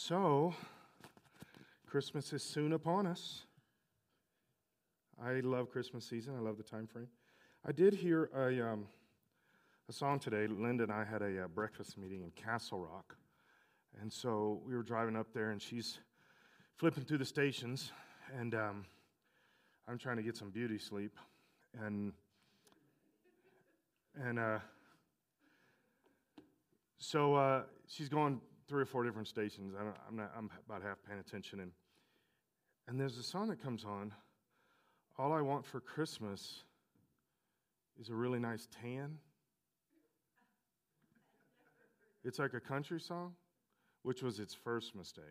So, Christmas is soon upon us. I love Christmas season. I love the time frame. I did hear a, um, a song today. Linda and I had a uh, breakfast meeting in Castle Rock. And so we were driving up there, and she's flipping through the stations, and um, I'm trying to get some beauty sleep. And, and uh, so uh, she's going three or four different stations. I am not, I'm about half paying attention. And, and there's a song that comes on All I Want for Christmas is a really nice tan. It's like a country song, which was its first mistake.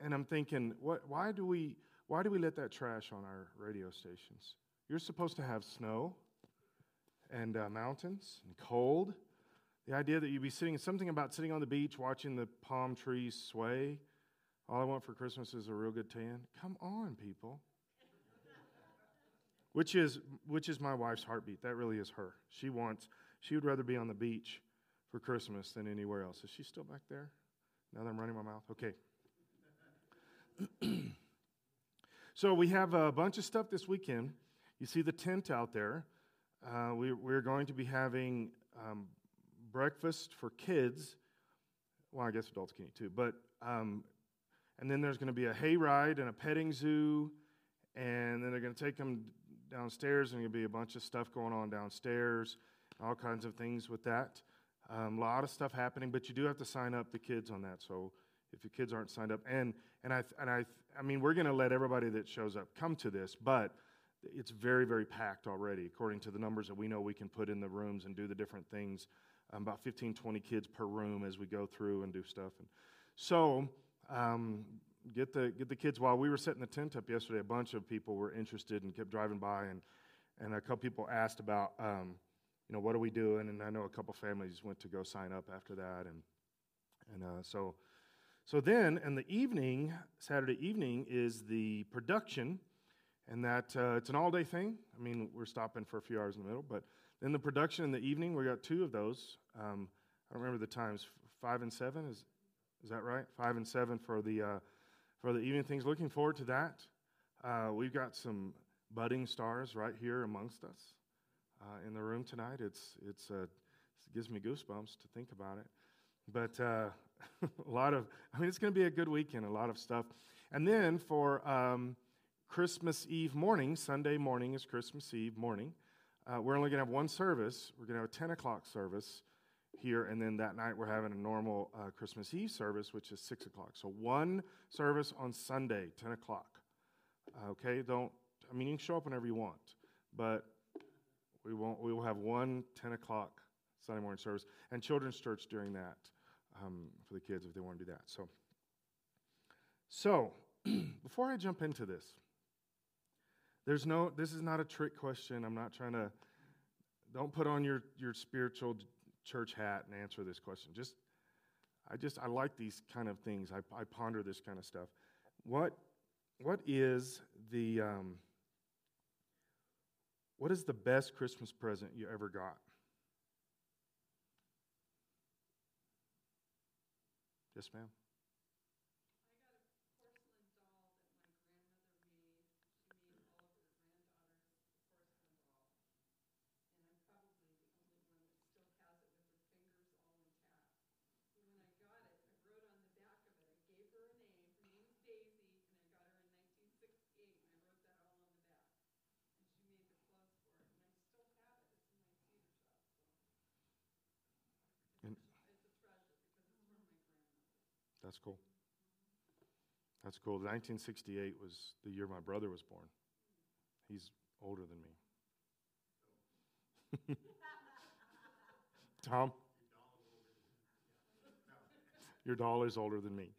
and I'm thinking, what, why, do we, why do we let that trash on our radio stations? You're supposed to have snow and uh, mountains and cold the idea that you'd be sitting, something about sitting on the beach watching the palm trees sway. All I want for Christmas is a real good tan. Come on, people. which is which is my wife's heartbeat. That really is her. She wants she would rather be on the beach for Christmas than anywhere else. Is she still back there? Now that I'm running my mouth. Okay. so we have a bunch of stuff this weekend. You see the tent out there. Uh, we, we're going to be having um, breakfast for kids. Well, I guess adults can eat too, but um, and then there's going to be a hayride and a petting zoo, and then they're going to take them downstairs, and there'll be a bunch of stuff going on downstairs, all kinds of things with that. A um, lot of stuff happening, but you do have to sign up the kids on that. So if your kids aren't signed up, and and I and I I mean we're going to let everybody that shows up come to this, but it's very very packed already according to the numbers that we know we can put in the rooms and do the different things um, about 15, 20 kids per room as we go through and do stuff. And so, um, get the get the kids. While we were setting the tent up yesterday, a bunch of people were interested and kept driving by, and and a couple people asked about, um, you know, what are we doing? And I know a couple families went to go sign up after that, and and uh, so. So then, in the evening, Saturday evening, is the production, and that uh, it's an all-day thing. I mean, we're stopping for a few hours in the middle, but then the production in the evening, we got two of those. Um, I don't remember the times. Five and seven is is that right? Five and seven for the uh, for the evening things. Looking forward to that. Uh, we've got some budding stars right here amongst us uh, in the room tonight. It's it's uh, it gives me goosebumps to think about it. But uh, a lot of I mean, it's going to be a good weekend. A lot of stuff. And then for um, Christmas Eve morning, Sunday morning is Christmas Eve morning. Uh, we're only going to have one service. We're going to have a 10 o'clock service here, and then that night we're having a normal uh, Christmas Eve service, which is 6 o'clock. So one service on Sunday, 10 o'clock. Okay, don't, I mean, you can show up whenever you want, but we won't, we will have one 10 o'clock Sunday morning service, and children's church during that um, for the kids if they want to do that. So, so before I jump into this, there's no, this is not a trick question. I'm not trying to, don't put on your, your spiritual church hat and answer this question. Just, I just, I like these kind of things. I, I ponder this kind of stuff. What, what is the, um, what is the best Christmas present you ever got? Yes, ma'am. That's cool. That's cool. 1968 was the year my brother was born. He's older than me. Tom? Your doll is older than me.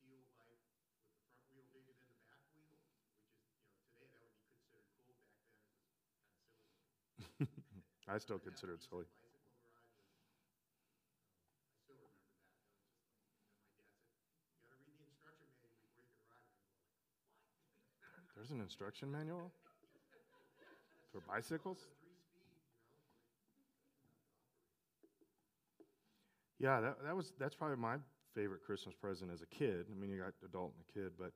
steel bike with the front wheel bigger than the back wheel, which is, you know, today that would be considered cool. Back then, I still consider it silly. There's an instruction manual for bicycles? Yeah, that, that was that's probably my favorite Christmas present as a kid. I mean, you got adult and a kid, but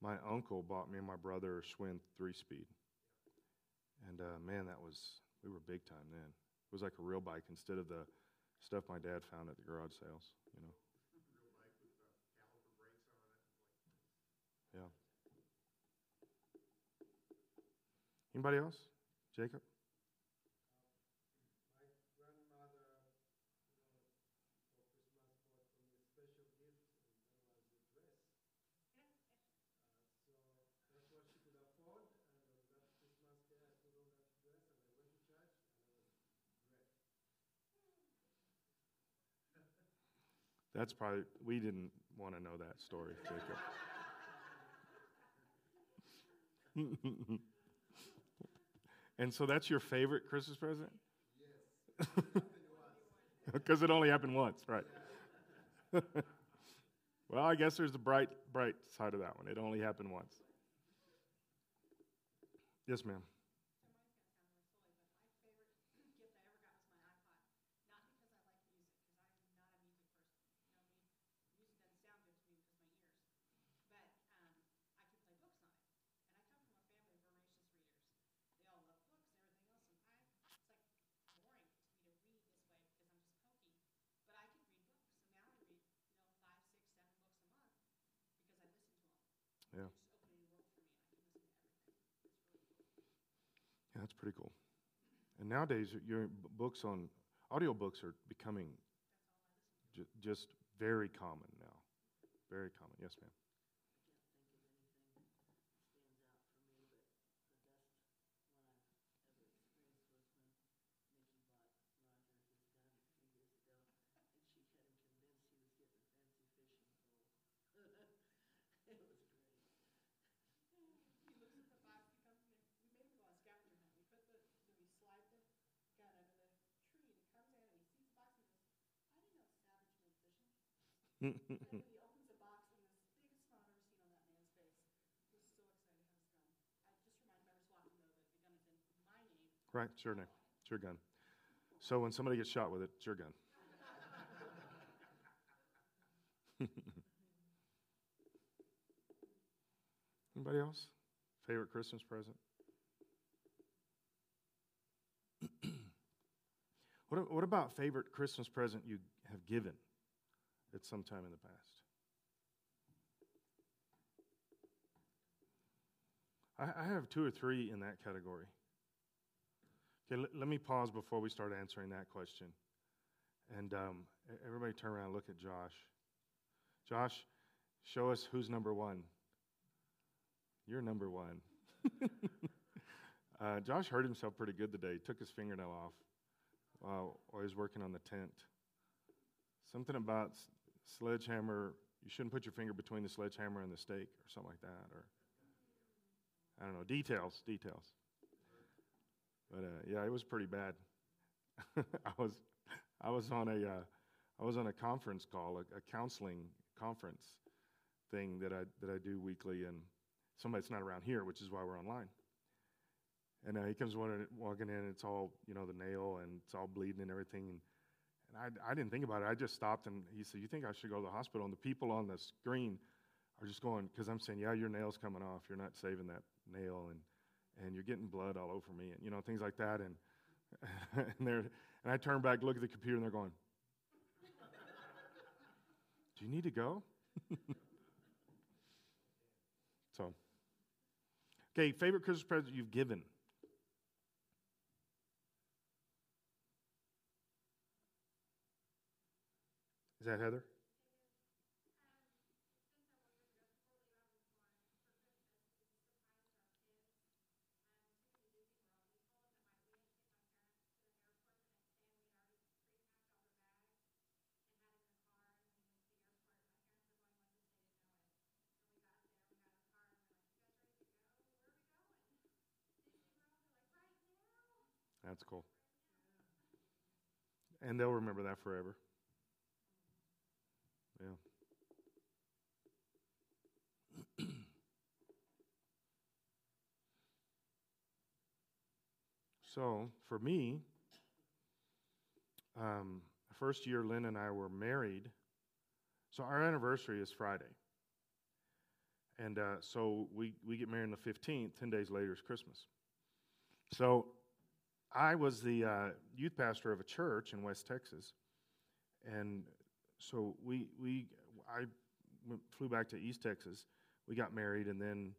my uncle bought me and my brother a Schwinn three speed, and uh, man, that was we were big time then. It was like a real bike instead of the stuff my dad found at the garage sales. You know. Yeah. Anybody else? Jacob? That's probably, we didn't want to know that story, Jacob. and so that's your favorite Christmas present? Yes. Because it only happened once, right? well, I guess there's the bright, bright side of that one. It only happened once. Yes, ma'am. That's pretty cool. And nowadays, your books on audiobooks are becoming j- just very common now. Very common. Yes, ma'am. he opens a box and this biggest smile I've ever seen on that man's face. He was so excited to have his gun. I just reminded him every walking though that the gun Right, sure name. It's your gun. So when somebody gets shot with it, it's your gun. Anybody else? Favorite Christmas present? what, what about favorite Christmas present you have given? At some time in the past. I, I have two or three in that category. Okay, let, let me pause before we start answering that question. And um, everybody turn around and look at Josh. Josh, show us who's number one. You're number one. uh, Josh hurt himself pretty good today. He took his fingernail off while he was working on the tent. Something about sledgehammer, you shouldn't put your finger between the sledgehammer and the stake or something like that. Or, I don't know, details, details. But uh, yeah, it was pretty bad. I was, I was on a, uh, I was on a conference call, a, a, counseling conference thing that I that I do weekly, and somebody's not around here, which is why we're online. And uh, he comes walking in, and it's all you know, the nail, and it's all bleeding and everything. And and I, I didn't think about it. I just stopped and he said, You think I should go to the hospital? And the people on the screen are just going, because I'm saying, Yeah, your nail's coming off. You're not saving that nail. And, and you're getting blood all over me. And, you know, things like that. And, and, they're, and I turn back, look at the computer, and they're going, Do you need to go? so, okay, favorite Christmas present you've given? Is that Heather? That's cool. And they'll remember that forever. Yeah. so, for me, um, first year Lynn and I were married, so our anniversary is Friday. And uh, so we, we get married on the 15th, 10 days later is Christmas. So I was the uh, youth pastor of a church in West Texas. And so we, we I flew back to East Texas. We got married, and then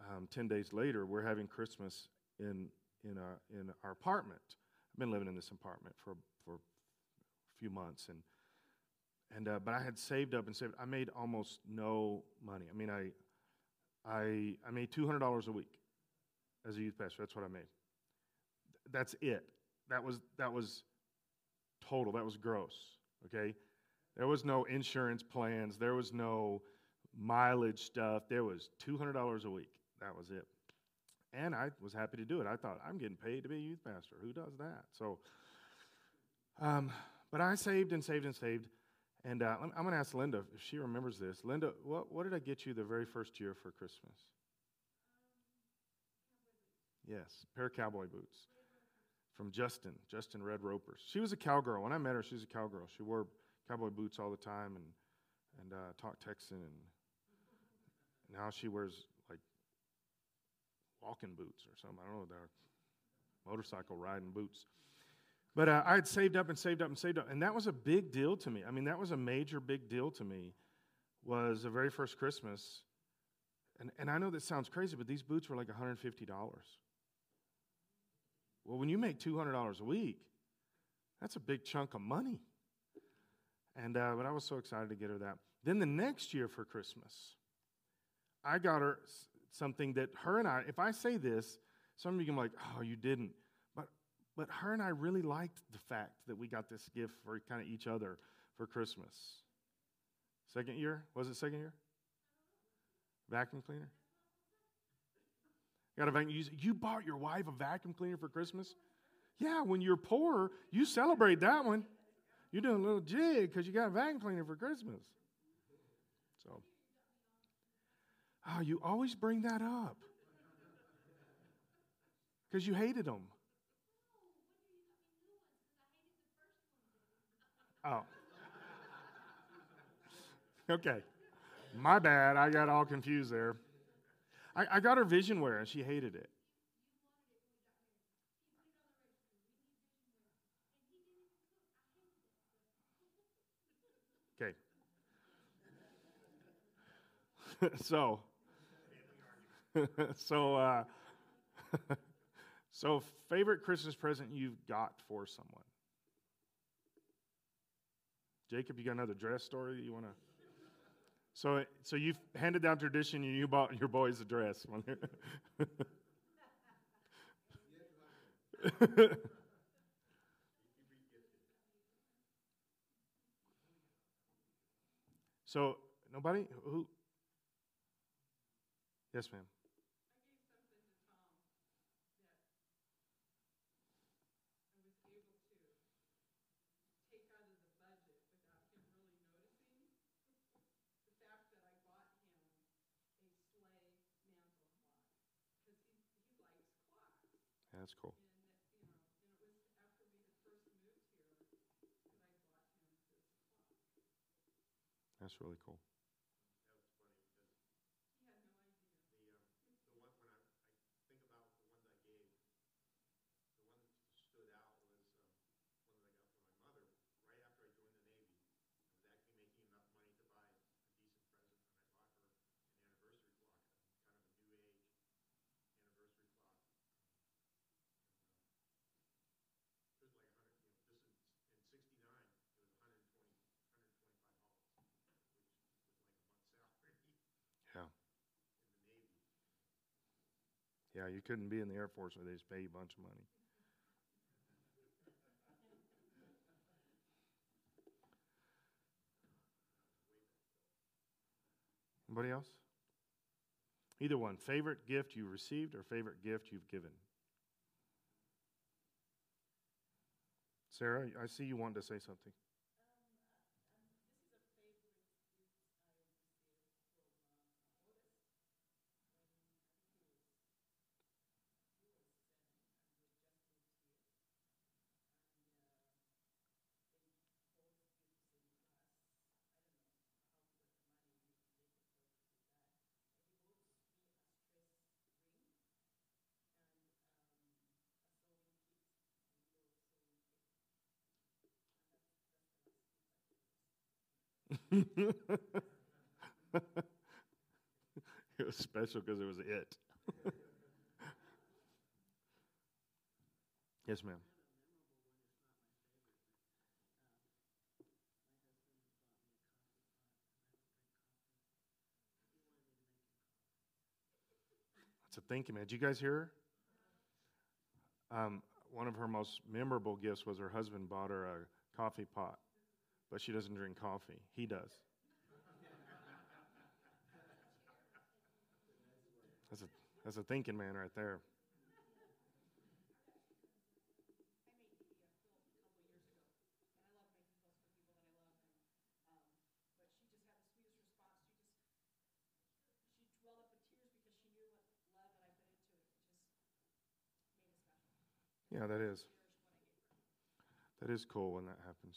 um, 10 days later, we're having Christmas in, in, our, in our apartment. I've been living in this apartment for, for a few months. And and uh, but I had saved up and saved. I made almost no money. I mean, I I I made two hundred dollars a week as a youth pastor. That's what I made. That's it. That was that was total. That was gross. Okay, there was no insurance plans. There was no mileage stuff. There was two hundred dollars a week. That was it. And I was happy to do it. I thought I'm getting paid to be a youth pastor. Who does that? So, um, but I saved and saved and saved. And uh, I'm going to ask Linda if she remembers this. Linda, what, what did I get you the very first year for Christmas? Yes, pair of cowboy boots from Justin, Justin Red Ropers. She was a cowgirl. When I met her, she was a cowgirl. She wore cowboy boots all the time and, and uh, talked Texan. And now she wears like walking boots or something. I don't know, they're motorcycle riding boots. But uh, I had saved up and saved up and saved up, and that was a big deal to me. I mean, that was a major big deal to me. Was the very first Christmas, and and I know this sounds crazy, but these boots were like one hundred fifty dollars. Well, when you make two hundred dollars a week, that's a big chunk of money. And uh, but I was so excited to get her that. Then the next year for Christmas, I got her something that her and I. If I say this, some of you can be like, "Oh, you didn't." But but her and I really liked the fact that we got this gift for kind of each other for Christmas. Second year? Was it second year? Vacuum cleaner? Got a vacuum? You, you bought your wife a vacuum cleaner for Christmas? Yeah, when you're poor, you celebrate that one. You're doing a little jig because you got a vacuum cleaner for Christmas. So, oh, you always bring that up because you hated them. Oh. Okay. My bad. I got all confused there. I, I got her vision wear and she hated it. so, so, uh, so, favorite Christmas present you've got for someone? Jacob, you got another dress story that you want to? So, so you've handed down tradition and you bought your boys a dress. so, nobody? Who? Yes, ma'am. I gave something to Tom that I was able to take out of the budget without him really noticing the fact that I bought him a sleigh mantle clock. Because he likes clocks. That's cool. That's really cool. Yeah, you couldn't be in the Air Force where they just pay you a bunch of money. Anybody else? Either one. Favorite gift you received or favorite gift you've given? Sarah, I see you want to say something. it was special because it was it. yes, ma'am. That's a thinking, man. Did you guys hear her? Um, one of her most memorable gifts was her husband bought her a coffee pot but she doesn't drink coffee. He does. That's a, that's a thinking man right there. Yeah, that is. That is cool when that happens.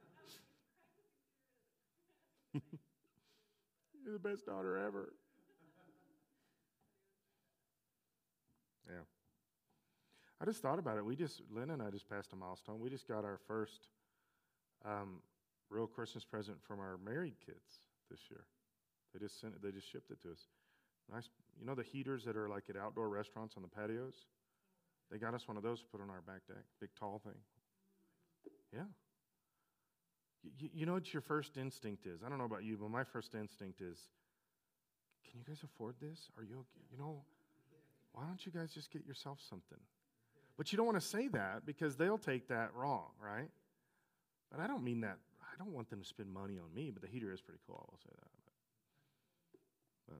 You're the best daughter ever. Yeah. I just thought about it. We just, Lynn and I just passed a milestone. We just got our first um, real Christmas present from our married kids this year. They just sent it, they just shipped it to us. Nice, you know the heaters that are like at outdoor restaurants on the patios? They got us one of those to put on our back deck, big tall thing. Yeah. You, you know what your first instinct is? I don't know about you, but my first instinct is can you guys afford this? Are you, you know, why don't you guys just get yourself something? But you don't want to say that because they'll take that wrong, right? But I don't mean that. I don't want them to spend money on me, but the heater is pretty cool. I will say that. But,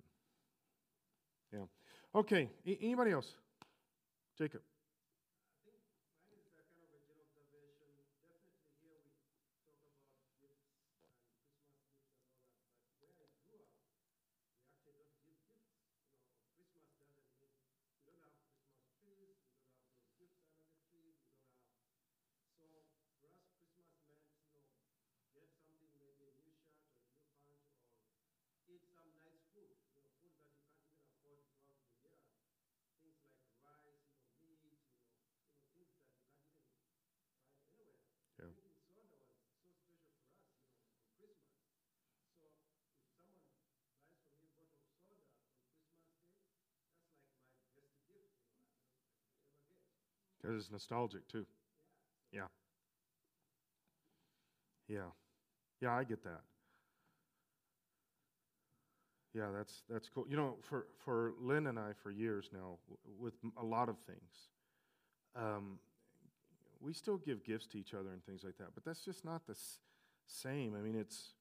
but yeah. Okay. Anybody else? Jacob. Because it's nostalgic too. Yeah. Yeah. Yeah, I get that. Yeah, that's that's cool. You know, for for Lynn and I, for years now, w- with a lot of things, um, we still give gifts to each other and things like that. But that's just not the s- same. I mean, it's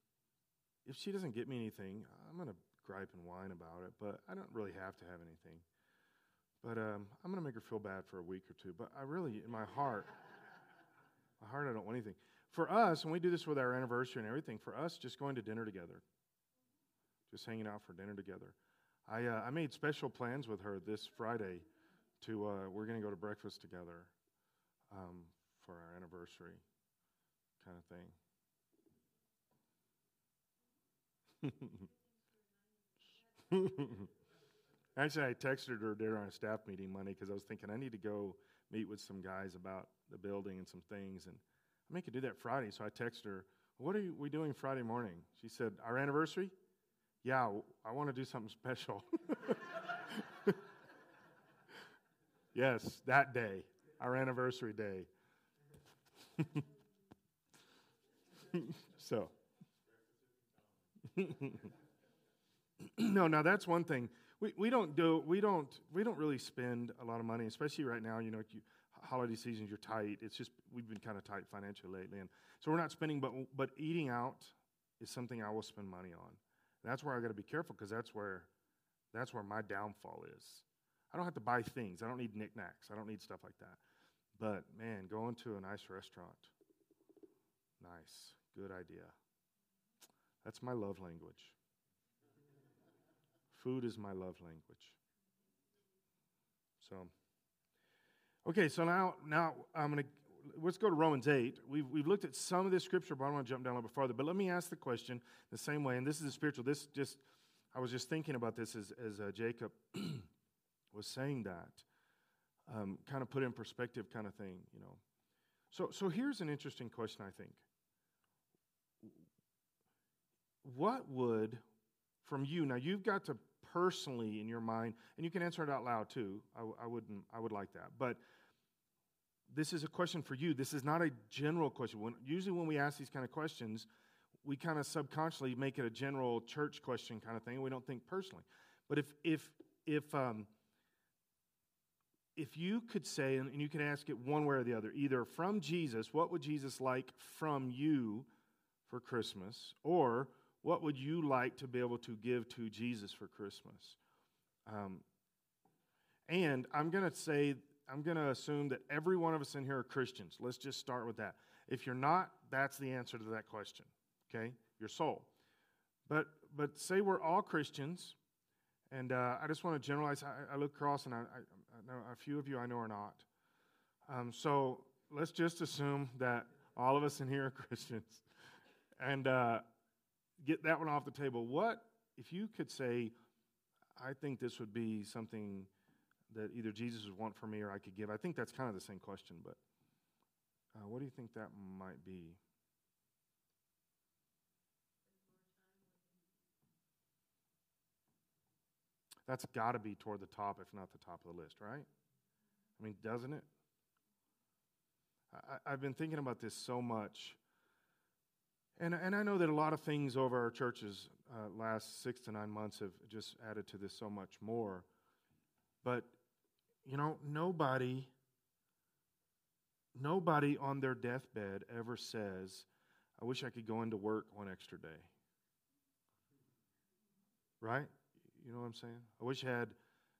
if she doesn't get me anything, I'm gonna gripe and whine about it. But I don't really have to have anything. But um, I'm going to make her feel bad for a week or two. But I really, in my heart, my heart, I don't want anything. For us, and we do this with our anniversary and everything, for us, just going to dinner together, just hanging out for dinner together. I, uh, I made special plans with her this Friday to, uh, we're going to go to breakfast together um, for our anniversary kind of thing. Actually, I texted her during our staff meeting Monday because I was thinking I need to go meet with some guys about the building and some things, and I may could do that Friday. So I texted her, "What are we doing Friday morning?" She said, "Our anniversary." Yeah, I want to do something special. yes, that day, our anniversary day. so, no, now that's one thing. We, we don't do we don't we don't really spend a lot of money, especially right now. You know, you, holiday seasons you're tight. It's just we've been kind of tight financially lately, and so we're not spending. But but eating out is something I will spend money on. And that's where I got to be careful because that's where that's where my downfall is. I don't have to buy things. I don't need knickknacks. I don't need stuff like that. But man, going to a nice restaurant, nice, good idea. That's my love language. Food is my love language. So, okay, so now, now I'm going to let's go to Romans 8. We've, we've looked at some of this scripture, but I want to jump down a little bit farther. But let me ask the question the same way, and this is a spiritual. This just, I was just thinking about this as, as uh, Jacob was saying that, um, kind of put in perspective, kind of thing, you know. So, so here's an interesting question, I think. What would, from you, now you've got to personally in your mind, and you can answer it out loud too. I, I wouldn't, I would like that. But this is a question for you. This is not a general question. When, usually, when we ask these kind of questions, we kind of subconsciously make it a general church question kind of thing. We don't think personally. But if if if um, if you could say, and you can ask it one way or the other, either from Jesus, what would Jesus like from you for Christmas, or what would you like to be able to give to Jesus for Christmas? Um, and I'm going to say I'm going to assume that every one of us in here are Christians. Let's just start with that. If you're not, that's the answer to that question. Okay, your soul. But but say we're all Christians, and uh, I just want to generalize. I, I look across, and I, I, know a few of you I know are not. Um, so let's just assume that all of us in here are Christians, and uh, get that one off the table. What if you could say, I think this would be something that either Jesus would want for me or I could give? I think that's kind of the same question, but uh, what do you think that might be? That's got to be toward the top, if not the top of the list, right? I mean, doesn't it? I, have been thinking about this so much. And, and I know that a lot of things over our churches uh, last six to nine months have just added to this so much more. But you know, nobody, nobody on their deathbed ever says, I wish I could go into work one extra day. Right? You know what I'm saying? I wish I had,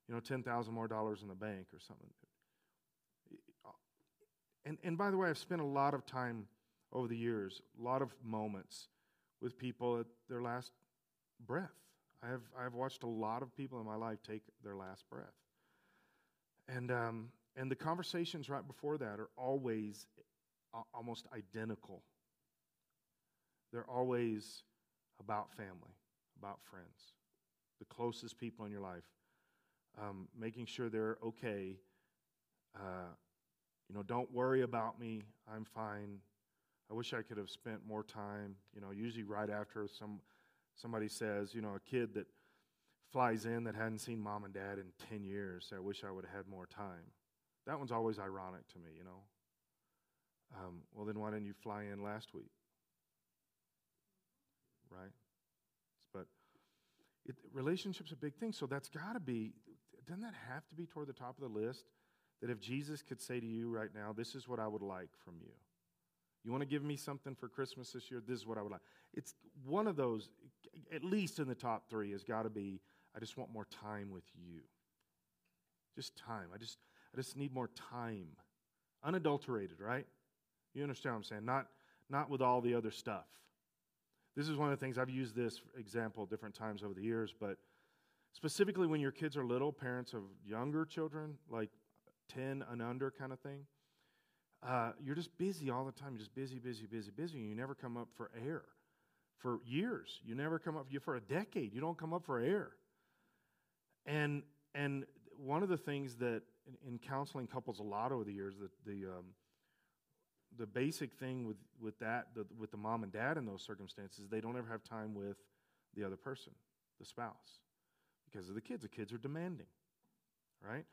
you know, 10,000 more dollars in the bank or something. And, and by the way, I've spent a lot of time over the years, a lot of moments with people at their last breath. I have, I have watched a lot of people in my life take their last breath. And, um, and the conversations right before that are always almost identical. They're always about family, about friends, the closest people in your life, um, making sure they're okay. Uh, you know, don't worry about me. I'm fine. I wish I could have spent more time. You know, usually right after some somebody says, you know, a kid that flies in that hadn't seen mom and dad in 10 years. I wish I would have had more time. That one's always ironic to me, you know. Um, well, then why didn't you fly in last week? Right? But it, relationships a big thing, so that's got to be, doesn't that have to be toward the top of the list? That if Jesus could say to you right now, this is what I would like from you. You want to give me something for Christmas this year? This is what I would like. It's one of those, at least in the top three, has got to be I just want more time with you. Just time. I just, I just need more time. Unadulterated, right? You understand what I'm saying? Not, not with all the other stuff. This is one of the things I've used this example different times over the years, but specifically when your kids are little, parents of younger children, like 10 and under kind of thing, uh, you're just busy all the time. You're just busy, busy, busy, busy. And you never come up for air. For years, you never come up for a decade. You don't come up for air. And and one of the things that in, in counseling couples a lot over the years, that the um, the basic thing with with that the, with the mom and dad in those circumstances, they don't ever have time with the other person, the spouse, because of the kids. The kids are demanding, right?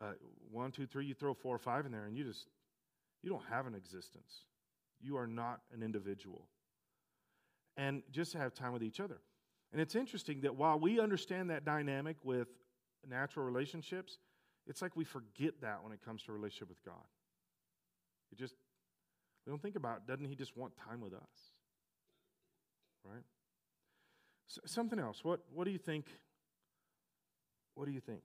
Uh, one, two, three. You throw four or five in there, and you just you don't have an existence. You are not an individual. And just have time with each other. And it's interesting that while we understand that dynamic with natural relationships, it's like we forget that when it comes to relationship with God. It just, we don't think about, doesn't He just want time with us? Right? So, something else. What, what do you think? What do you think?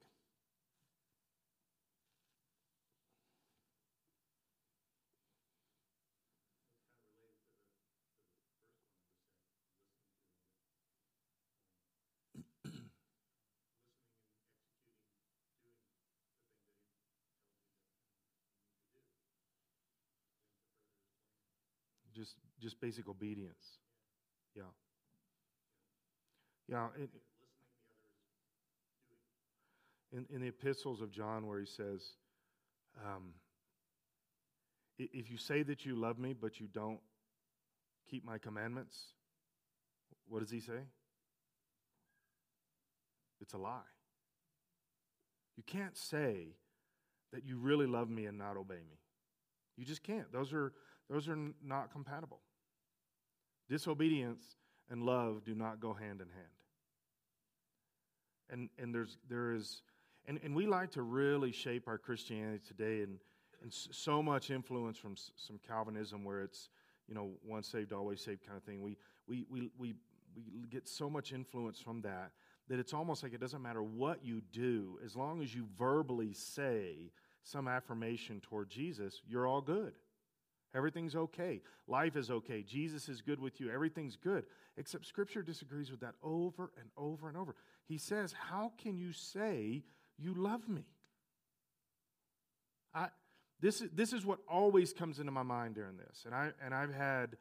Just just basic obedience. Yeah. Yeah. It, in, in the epistles of John, where he says, um, If you say that you love me, but you don't keep my commandments, what does he say? It's a lie. You can't say that you really love me and not obey me. You just can't. Those are those are not compatible. Disobedience and love do not go hand in hand. And, and there's, there is, and, and we like to really shape our Christianity today and, and so much influence from some Calvinism where it's, you know, once saved, always saved kind of thing. We, we, we, we, we get so much influence from that that it's almost like it doesn't matter what you do, as long as you verbally say some affirmation toward Jesus, you're all good. Everything's okay. Life is okay. Jesus is good with you. Everything's good. Except Scripture disagrees with that over and over and over. He says, How can you say you love me? I, this, is, this is what always comes into my mind during this. And, I, and I've had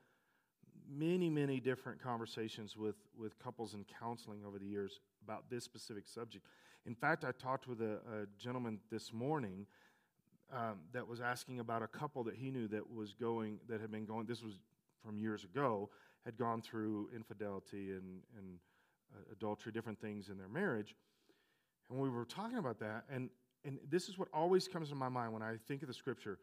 many, many different conversations with, with couples in counseling over the years about this specific subject. In fact, I talked with a, a gentleman this morning um, that was asking about a couple that he knew that was going, that had been going, this was from years ago, had gone through infidelity and, and uh, adultery, different things in their marriage. And we were talking about that, and, and this is what always comes to my mind when I think of the scripture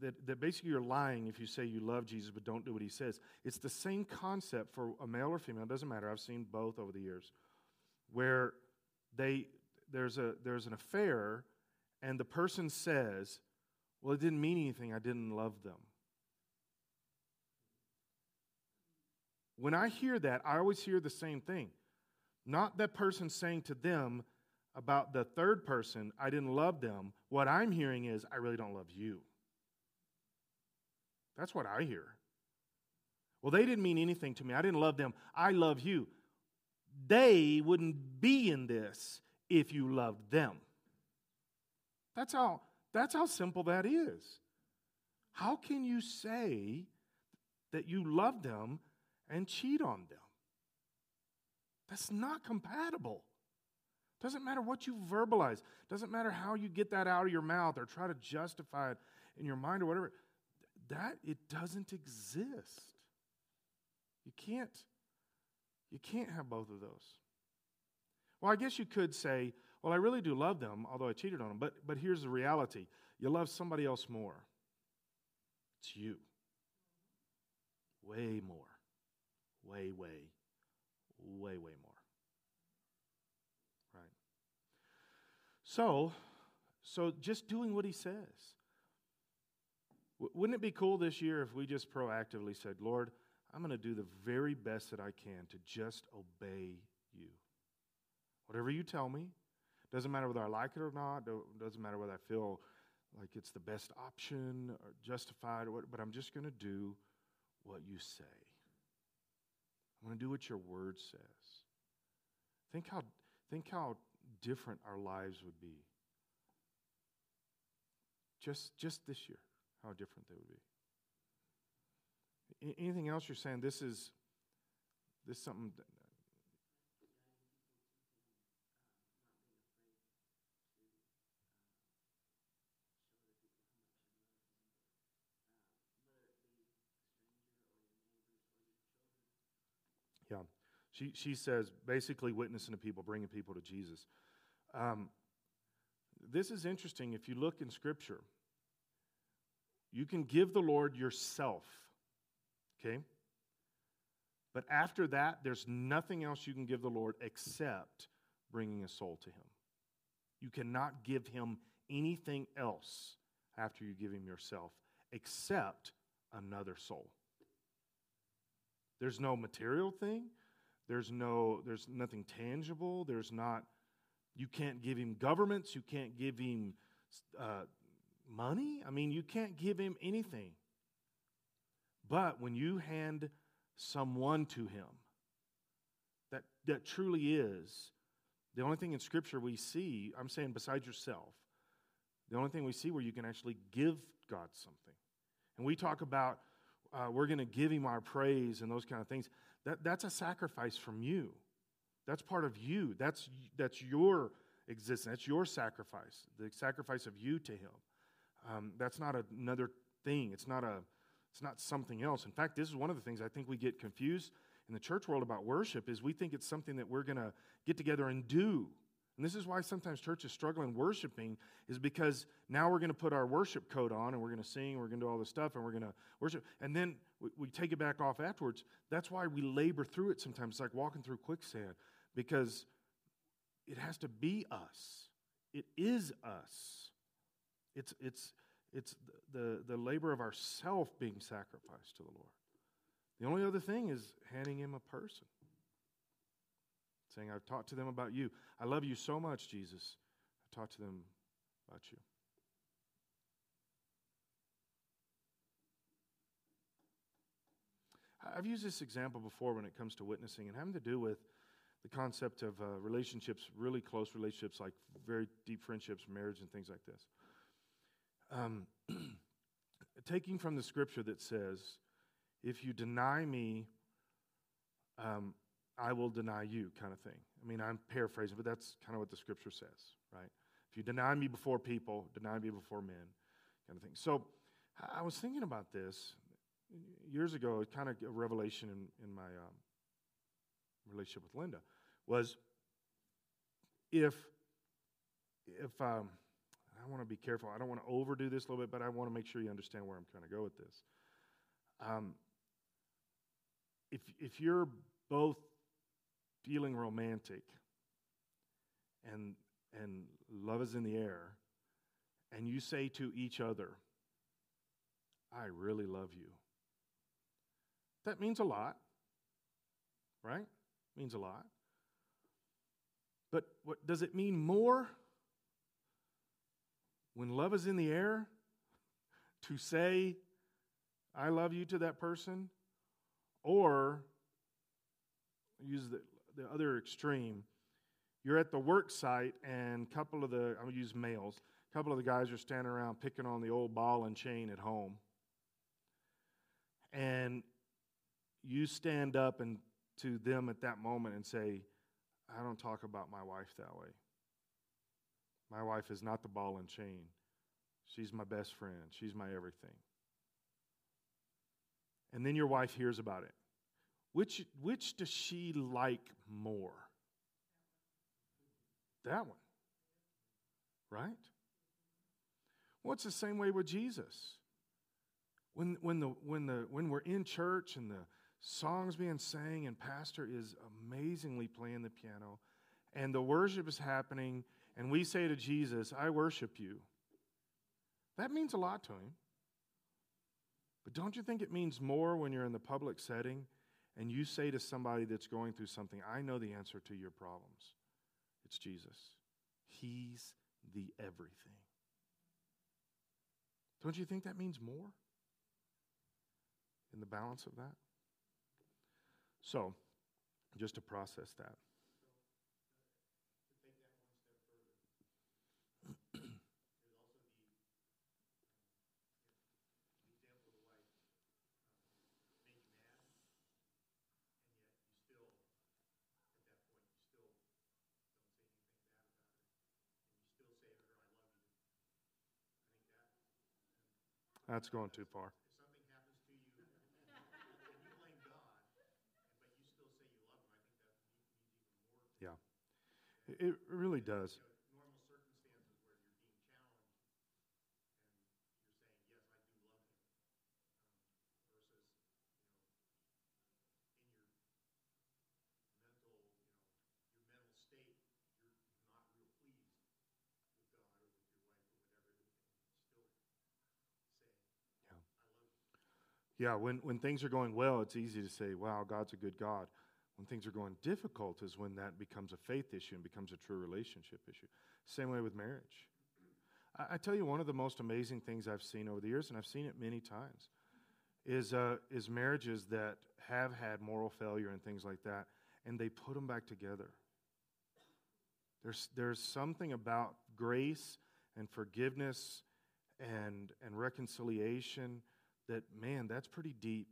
that, that basically you're lying if you say you love Jesus but don't do what he says. It's the same concept for a male or female, it doesn't matter. I've seen both over the years, where they, there's, a, there's an affair and the person says, Well, it didn't mean anything, I didn't love them. When I hear that, I always hear the same thing. Not that person saying to them about the third person, I didn't love them. What I'm hearing is, I really don't love you. That's what I hear. Well, they didn't mean anything to me. I didn't love them. I love you. They wouldn't be in this if you loved them. That's how, that's how simple that is. How can you say that you love them and cheat on them? That's not compatible. Doesn't matter what you verbalize, doesn't matter how you get that out of your mouth or try to justify it in your mind or whatever. That it doesn't exist. You can't you can't have both of those. Well, I guess you could say, well, I really do love them, although I cheated on them. But, but here's the reality you love somebody else more. It's you. Way more. Way, way, way, way more. Right? So, so just doing what he says. W- wouldn't it be cool this year if we just proactively said, Lord, I'm going to do the very best that I can to just obey you? Whatever you tell me, doesn't matter whether I like it or not. Doesn't matter whether I feel like it's the best option or justified or what, but I'm just going to do what you say. I'm going to do what your word says. Think how, think how different our lives would be. Just, just this year, how different they would be. Anything else you're saying? This is this is something Yeah. She, she says basically witnessing to people, bringing people to Jesus. Um, this is interesting. If you look in Scripture, you can give the Lord yourself, okay? But after that, there's nothing else you can give the Lord except bringing a soul to Him. You cannot give Him anything else after you give Him yourself except another soul. There's no material thing. There's no there's nothing tangible. There's not you can't give him governments, you can't give him uh, money. I mean, you can't give him anything. But when you hand someone to him that, that truly is the only thing in Scripture we see, I'm saying besides yourself, the only thing we see where you can actually give God something. And we talk about uh, we're going to give him our praise and those kind of things. That, that's a sacrifice from you. That's part of you. That's, that's your existence. That's your sacrifice, the sacrifice of you to him. Um, that's not another thing. It's not, a, it's not something else. In fact, this is one of the things I think we get confused in the church world about worship is we think it's something that we're going to get together and do. And this is why sometimes churches struggle in worshiping, is because now we're going to put our worship coat on and we're going to sing, and we're going to do all this stuff, and we're going to worship. And then we, we, take it back off afterwards. That's why we labor through it sometimes. It's like walking through quicksand, because it has to be us. It is us. It's, it's, it's the, the labor of ourself being sacrificed to the Lord. The only other thing is handing him a person saying, I've talked to them about you. I love you so much, Jesus. I talked to them about you. I've used this example before when it comes to witnessing and having to do with the concept of uh, relationships, really close relationships, like very deep friendships, marriage, and things like this. Um, taking from the scripture that says, if you deny me, um, I will deny you, kind of thing. I mean, I'm paraphrasing, but that's kind of what the scripture says, right? If you deny me before people, deny me before men, kind of thing. So I was thinking about this years ago, kind of a revelation in, in my um, relationship with Linda was if, if um, I want to be careful, I don't want to overdo this a little bit, but I want to make sure you understand where I'm trying to go with this. Um, if, if you're both feeling romantic and, and love is in the air, and you say to each other, I really love you. That means a lot, right? Means a lot. But what does it mean more when love is in the air to say I love you to that person or use the the other extreme. You're at the work site, and a couple of the, I'm going to use males, a couple of the guys are standing around picking on the old ball and chain at home. And you stand up and to them at that moment and say, I don't talk about my wife that way. My wife is not the ball and chain. She's my best friend. She's my everything. And then your wife hears about it. Which, which does she like more? That one. Right? Well, it's the same way with Jesus. When, when, the, when, the, when we're in church and the songs being sang and pastor is amazingly playing the piano and the worship is happening and we say to Jesus, I worship you, that means a lot to him. But don't you think it means more when you're in the public setting and you say to somebody that's going through something, I know the answer to your problems. It's Jesus. He's the everything. Don't you think that means more in the balance of that? So, just to process that. That's going too far. Yeah. It really does. Yeah, when, when things are going well, it's easy to say, wow, God's a good God. When things are going difficult is when that becomes a faith issue and becomes a true relationship issue. Same way with marriage. I, I tell you, one of the most amazing things I've seen over the years, and I've seen it many times, is, uh, is marriages that have had moral failure and things like that, and they put them back together. There's, there's something about grace and forgiveness and, and reconciliation that, man, that's pretty deep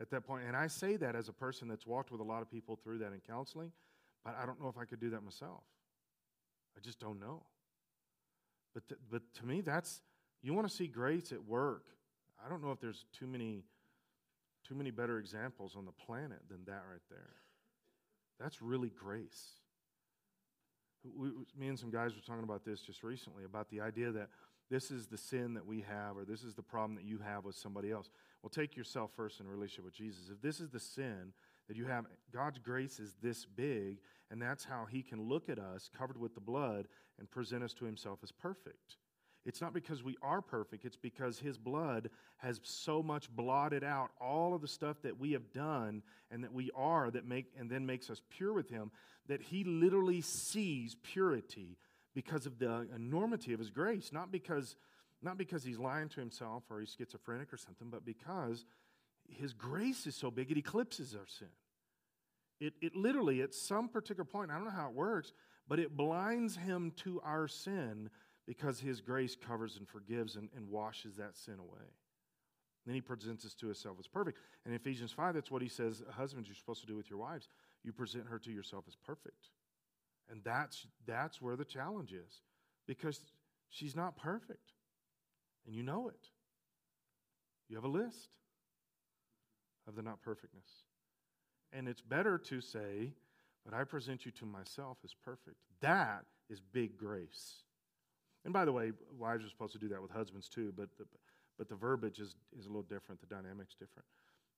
at that point. And I say that as a person that's walked with a lot of people through that in counseling, but I don't know if I could do that myself. I just don't know. But, but to me, that's, you want to see grace at work. I don't know if there's too many, too many better examples on the planet than that right there. That's really grace. We, me and some guys were talking about this just recently about the idea that this is the sin that we have or this is the problem that you have with somebody else. Well, take yourself first in relationship with Jesus. If this is the sin that you have, God's grace is this big, and that's how He can look at us covered with the blood and present us to Himself as perfect. It's not because we are perfect, it's because His blood has so much blotted out all of the stuff that we have done and that we are that make and then makes us pure with Him that He literally sees purity because of the enormity of His grace, not because, not because He's lying to Himself or He's schizophrenic or something, but because His grace is so big it eclipses our sin. It, it literally, at some particular point, I don't know how it works, but it blinds Him to our sin because his grace covers and forgives and, and washes that sin away. Then he presents us to himself as perfect. And in Ephesians 5, that's what he says, husbands, you're supposed to do with your wives. You present her to yourself as perfect. And that's, that's where the challenge is because she's not perfect. And you know it. You have a list of the not perfectness. And it's better to say, but I present you to myself as perfect. That is big grace. And by the way, wives are supposed to do that with husbands too, but the, but the verbiage is, is a little different, the dynamic's different.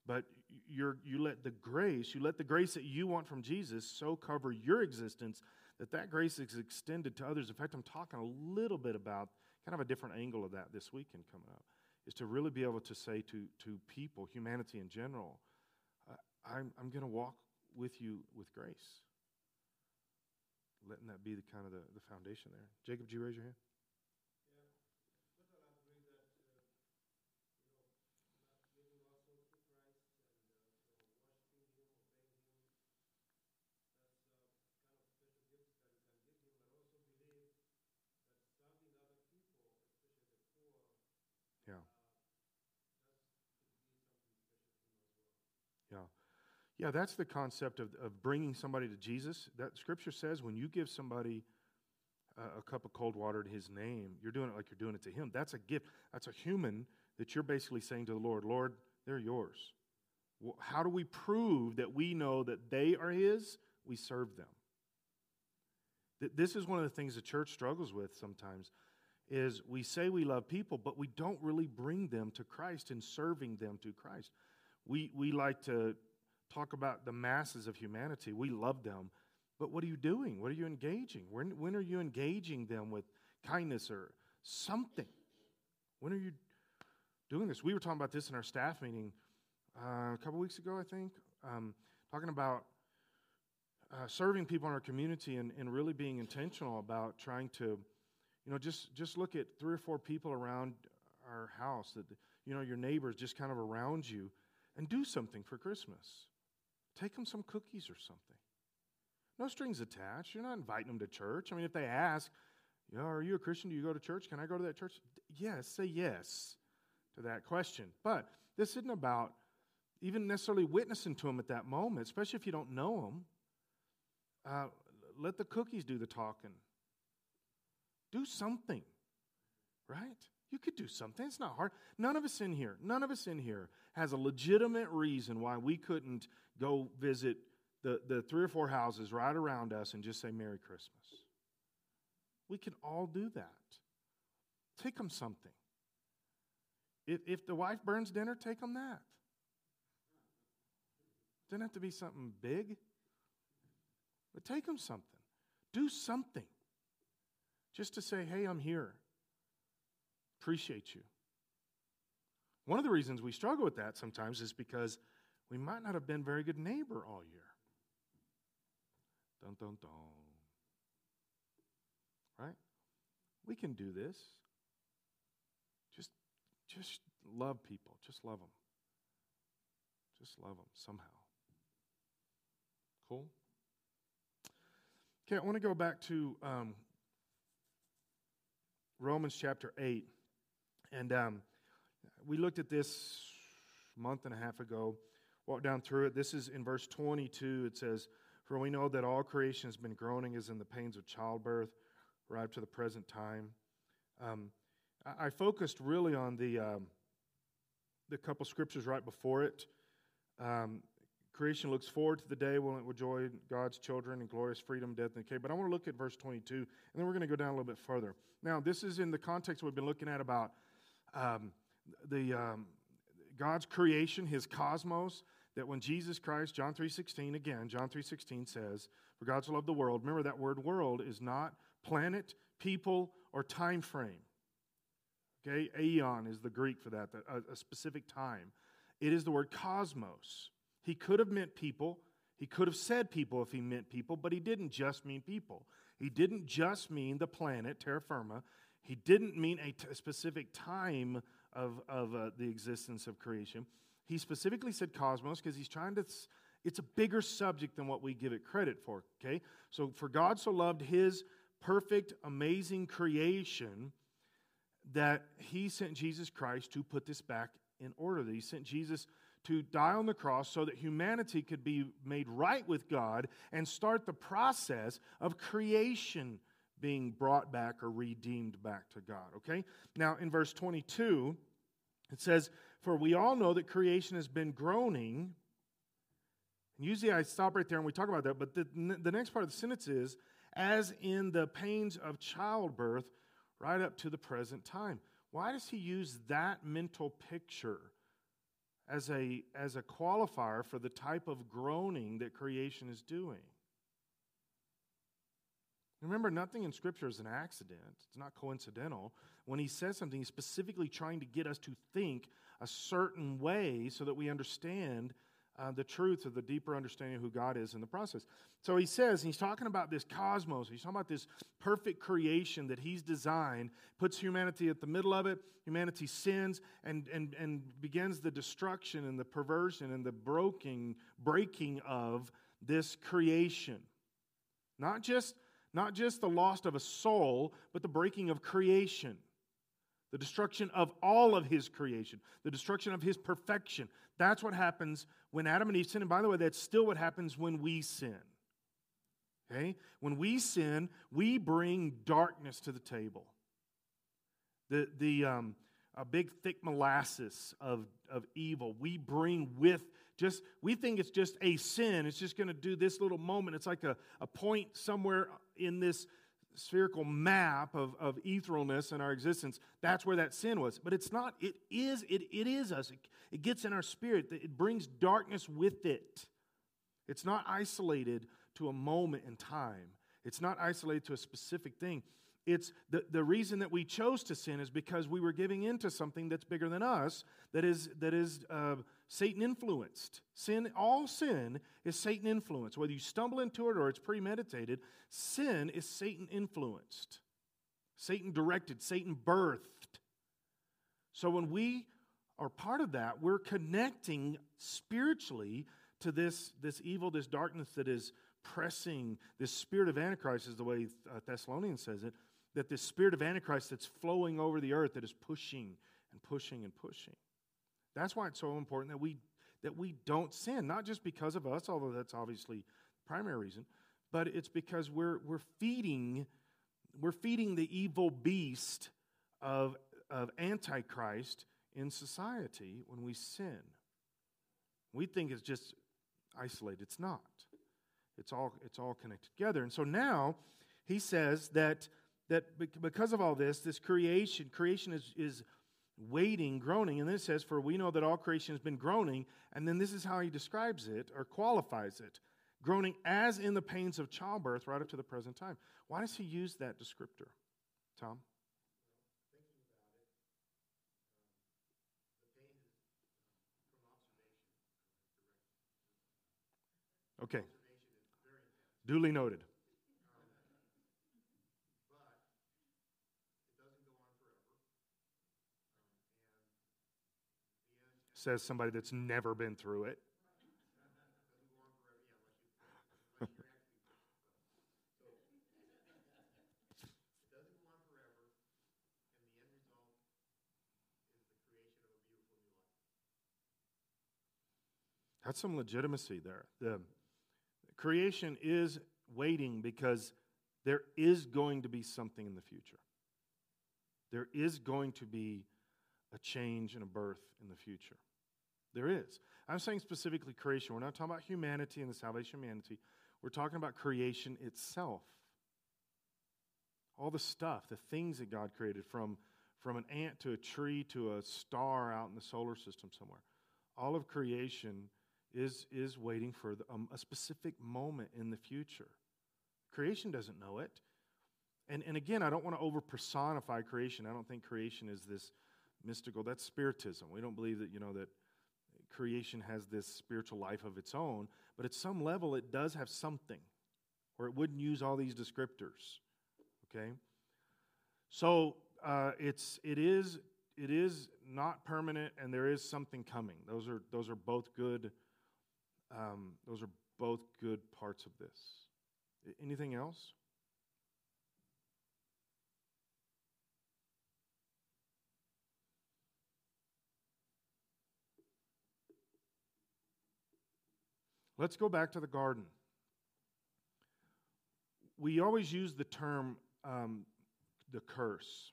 But you're, you let the grace, you let the grace that you want from Jesus so cover your existence that that grace is extended to others. In fact, I'm talking a little bit about kind of a different angle of that this weekend coming up, is to really be able to say to, to people, humanity in general, I'm, I'm going to walk with you with grace. Letting that be the kind of the, the foundation there. Jacob, do you raise your hand? Yeah, that's the concept of, of bringing somebody to Jesus. That scripture says when you give somebody a, a cup of cold water in his name, you're doing it like you're doing it to him. That's a gift. That's a human that you're basically saying to the Lord, Lord, they're yours. Well, how do we prove that we know that they are his? We serve them. This is one of the things the church struggles with sometimes is we say we love people, but we don't really bring them to Christ and serving them to Christ. We, we like to talk about the masses of humanity. We love them. But what are you doing? What are you engaging? When, when are you engaging them with kindness or something? When are you doing this? We were talking about this in our staff meeting uh, a couple weeks ago, I think, um, talking about uh, serving people in our community and, and really being intentional about trying to, you know, just, just look at three or four people around our house that, you know, your neighbors just kind of around you and do something for Christmas. Take them some cookies or something. No strings attached. You're not inviting them to church. I mean, if they ask, know, are you a Christian? Do you go to church? Can I go to that church? Yes, say yes to that question. But this isn't about even necessarily witnessing to them at that moment, especially if you don't know them. Uh, let the cookies do the talking. Do something, right? You could do something. It's not hard. None of us in here, none of us in here has a legitimate reason why we couldn't go visit the, the three or four houses right around us and just say Merry Christmas. We can all do that. Take them something. If, if the wife burns dinner, take them that. Doesn't have to be something big, but take them something. Do something. Just to say, hey, I'm here. Appreciate you. One of the reasons we struggle with that sometimes is because we might not have been very good neighbor all year. Dun dun dun. Right? We can do this. Just just love people. Just love them. Just love them somehow. Cool? Okay, I want to go back to um, Romans chapter 8. And um, we looked at this a month and a half ago, walked down through it. This is in verse 22. It says, For we know that all creation has been groaning as in the pains of childbirth, right up to the present time. Um, I, I, focused really on the, um, the couple scriptures right before it. Um, creation looks forward to the day when it will join God's children in glorious freedom, death, and decay. But I want to look at verse 22, and then we're going to go down a little bit further. Now, this is in the context we've been looking at about um, the um, God's creation, His cosmos. That when Jesus Christ, John 3:16, again, John 3:16 says, "For God so loved the world." Remember that word "world" is not planet, people, or time frame. Okay, aeon is the Greek for that, a, a specific time. It is the word cosmos. He could have meant people. He could have said people if he meant people, but he didn't just mean people. He didn't just mean the planet, terra firma. He didn't mean a, t- a specific time of, of uh, the existence of creation. He specifically said cosmos because he's trying to, it's a bigger subject than what we give it credit for, okay? So, for God so loved his perfect, amazing creation that he sent Jesus Christ to put this back in order, that he sent Jesus to die on the cross so that humanity could be made right with God and start the process of creation being brought back or redeemed back to God. Okay? Now, in verse 22, it says, For we all know that creation has been groaning. And usually I stop right there and we talk about that, but the, the next part of the sentence is, as in the pains of childbirth, right up to the present time. Why does he use that mental picture? as a, as a qualifier for the type of groaning that creation is doing. Remember, nothing in Scripture is an accident, it's not coincidental. When he says something, he's specifically trying to get us to think a certain way so that we understand uh, the truth of the deeper understanding of who God is in the process. So he says, he's talking about this cosmos, he's talking about this perfect creation that he's designed, puts humanity at the middle of it. Humanity sins and, and, and begins the destruction and the perversion and the broken, breaking of this creation. Not just, not just the loss of a soul, but the breaking of creation the destruction of all of his creation, the destruction of his perfection. That's what happens when Adam and Eve sin. And by the way, that's still what happens when we sin. Okay? When we sin, we bring darkness to the table. The, the um, a big thick molasses of, of evil we bring with just we think it's just a sin it's just going to do this little moment it's like a, a point somewhere in this spherical map of, of etherealness in our existence, that's where that sin was. But it's not, it is, it, it is us. It, it gets in our spirit, it brings darkness with it. It's not isolated to a moment in time, it's not isolated to a specific thing. It's the, the reason that we chose to sin is because we were giving into something that's bigger than us, that is, that is uh, Satan influenced. Sin, all sin is Satan influenced. Whether you stumble into it or it's premeditated, sin is Satan influenced. Satan directed, Satan birthed. So when we are part of that, we're connecting spiritually to this, this evil, this darkness that is pressing, this spirit of Antichrist, is the way uh, Thessalonians says it, that this spirit of Antichrist that's flowing over the earth that is pushing and pushing and pushing. That's why it's so important that we that we don't sin, not just because of us, although that's obviously the primary reason, but it's because we're we're feeding we're feeding the evil beast of of antichrist in society when we sin. We think it's just isolated. It's not. It's all it's all connected together. And so now he says that that because of all this, this creation, creation is, is waiting, groaning. And then it says, For we know that all creation has been groaning. And then this is how he describes it or qualifies it groaning as in the pains of childbirth right up to the present time. Why does he use that descriptor, Tom? Okay. Duly noted. Says somebody that's never been through it. That's some legitimacy there. The creation is waiting because there is going to be something in the future. There is going to be a change and a birth in the future. There is. I'm saying specifically creation. We're not talking about humanity and the salvation of humanity. We're talking about creation itself. All the stuff, the things that God created from, from an ant to a tree to a star out in the solar system somewhere. All of creation is, is waiting for the, um, a specific moment in the future. Creation doesn't know it. And, and again, I don't want to over personify creation. I don't think creation is this mystical. That's spiritism. We don't believe that, you know, that creation has this spiritual life of its own, but at some level it does have something, or it wouldn't use all these descriptors. Okay? So uh, it's, it, is, it is not permanent, and there is something coming. Those are, those are both good um, those are both good parts of this. Anything else? Let's go back to the garden. We always use the term um, the curse.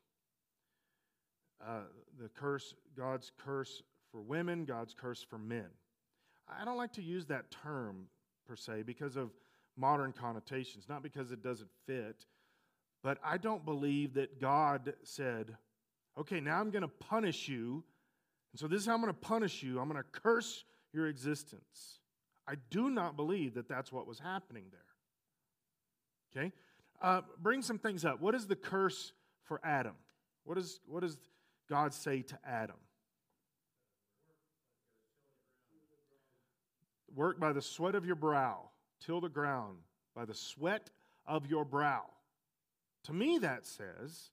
Uh, the curse, God's curse for women, God's curse for men. I don't like to use that term per se because of modern connotations, not because it doesn't fit, but I don't believe that God said, okay, now I'm going to punish you. And so this is how I'm going to punish you. I'm going to curse your existence. I do not believe that that's what was happening there. Okay? Uh, bring some things up. What is the curse for Adam? What, is, what does God say to Adam? Work by the sweat of your brow, till the ground, by the sweat of your brow. To me, that says,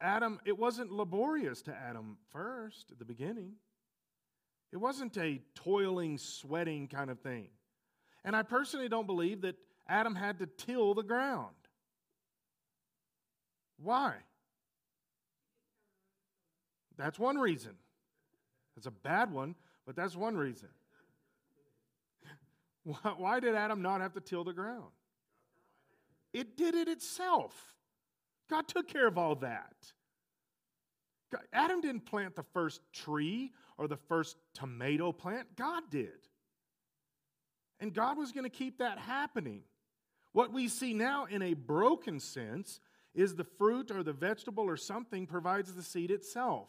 Adam, it wasn't laborious to Adam first at the beginning. It wasn't a toiling, sweating kind of thing. And I personally don't believe that Adam had to till the ground. Why? That's one reason. It's a bad one, but that's one reason. Why did Adam not have to till the ground? It did it itself. God took care of all that. Adam didn't plant the first tree or the first tomato plant, God did. And God was going to keep that happening. What we see now in a broken sense is the fruit or the vegetable or something provides the seed itself.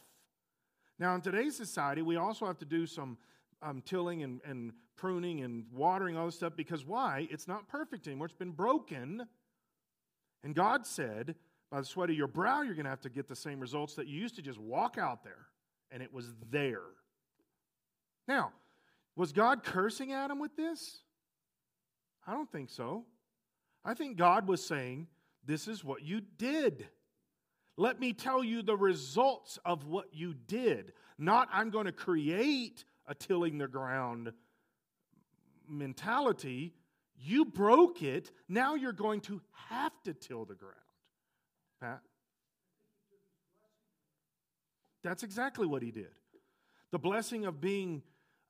Now, in today's society, we also have to do some um, tilling and, and pruning and watering all this stuff because why? It's not perfect anymore. It's been broken. And God said, by the sweat of your brow, you're going to have to get the same results that you used to just walk out there. And it was there. Now, was God cursing Adam with this? I don't think so. I think God was saying, This is what you did. Let me tell you the results of what you did. Not, I'm going to create a tilling the ground mentality. You broke it. Now you're going to have to till the ground. Pat? That's exactly what he did. The blessing of being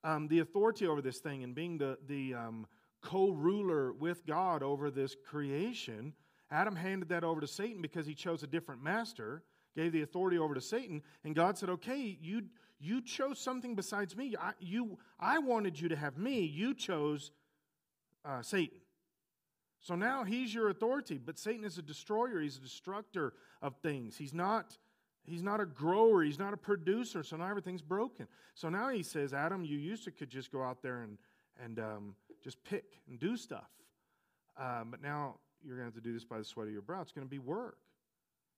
um, the authority over this thing and being the, the um, co ruler with God over this creation, Adam handed that over to Satan because he chose a different master, gave the authority over to Satan, and God said, Okay, you, you chose something besides me. I, you, I wanted you to have me. You chose uh, Satan. So now he's your authority, but Satan is a destroyer. He's a destructor of things. He's not, he's not a grower. He's not a producer. So now everything's broken. So now he says, Adam, you used to could just go out there and, and um, just pick and do stuff. Um, but now you're going to have to do this by the sweat of your brow. It's going to be work.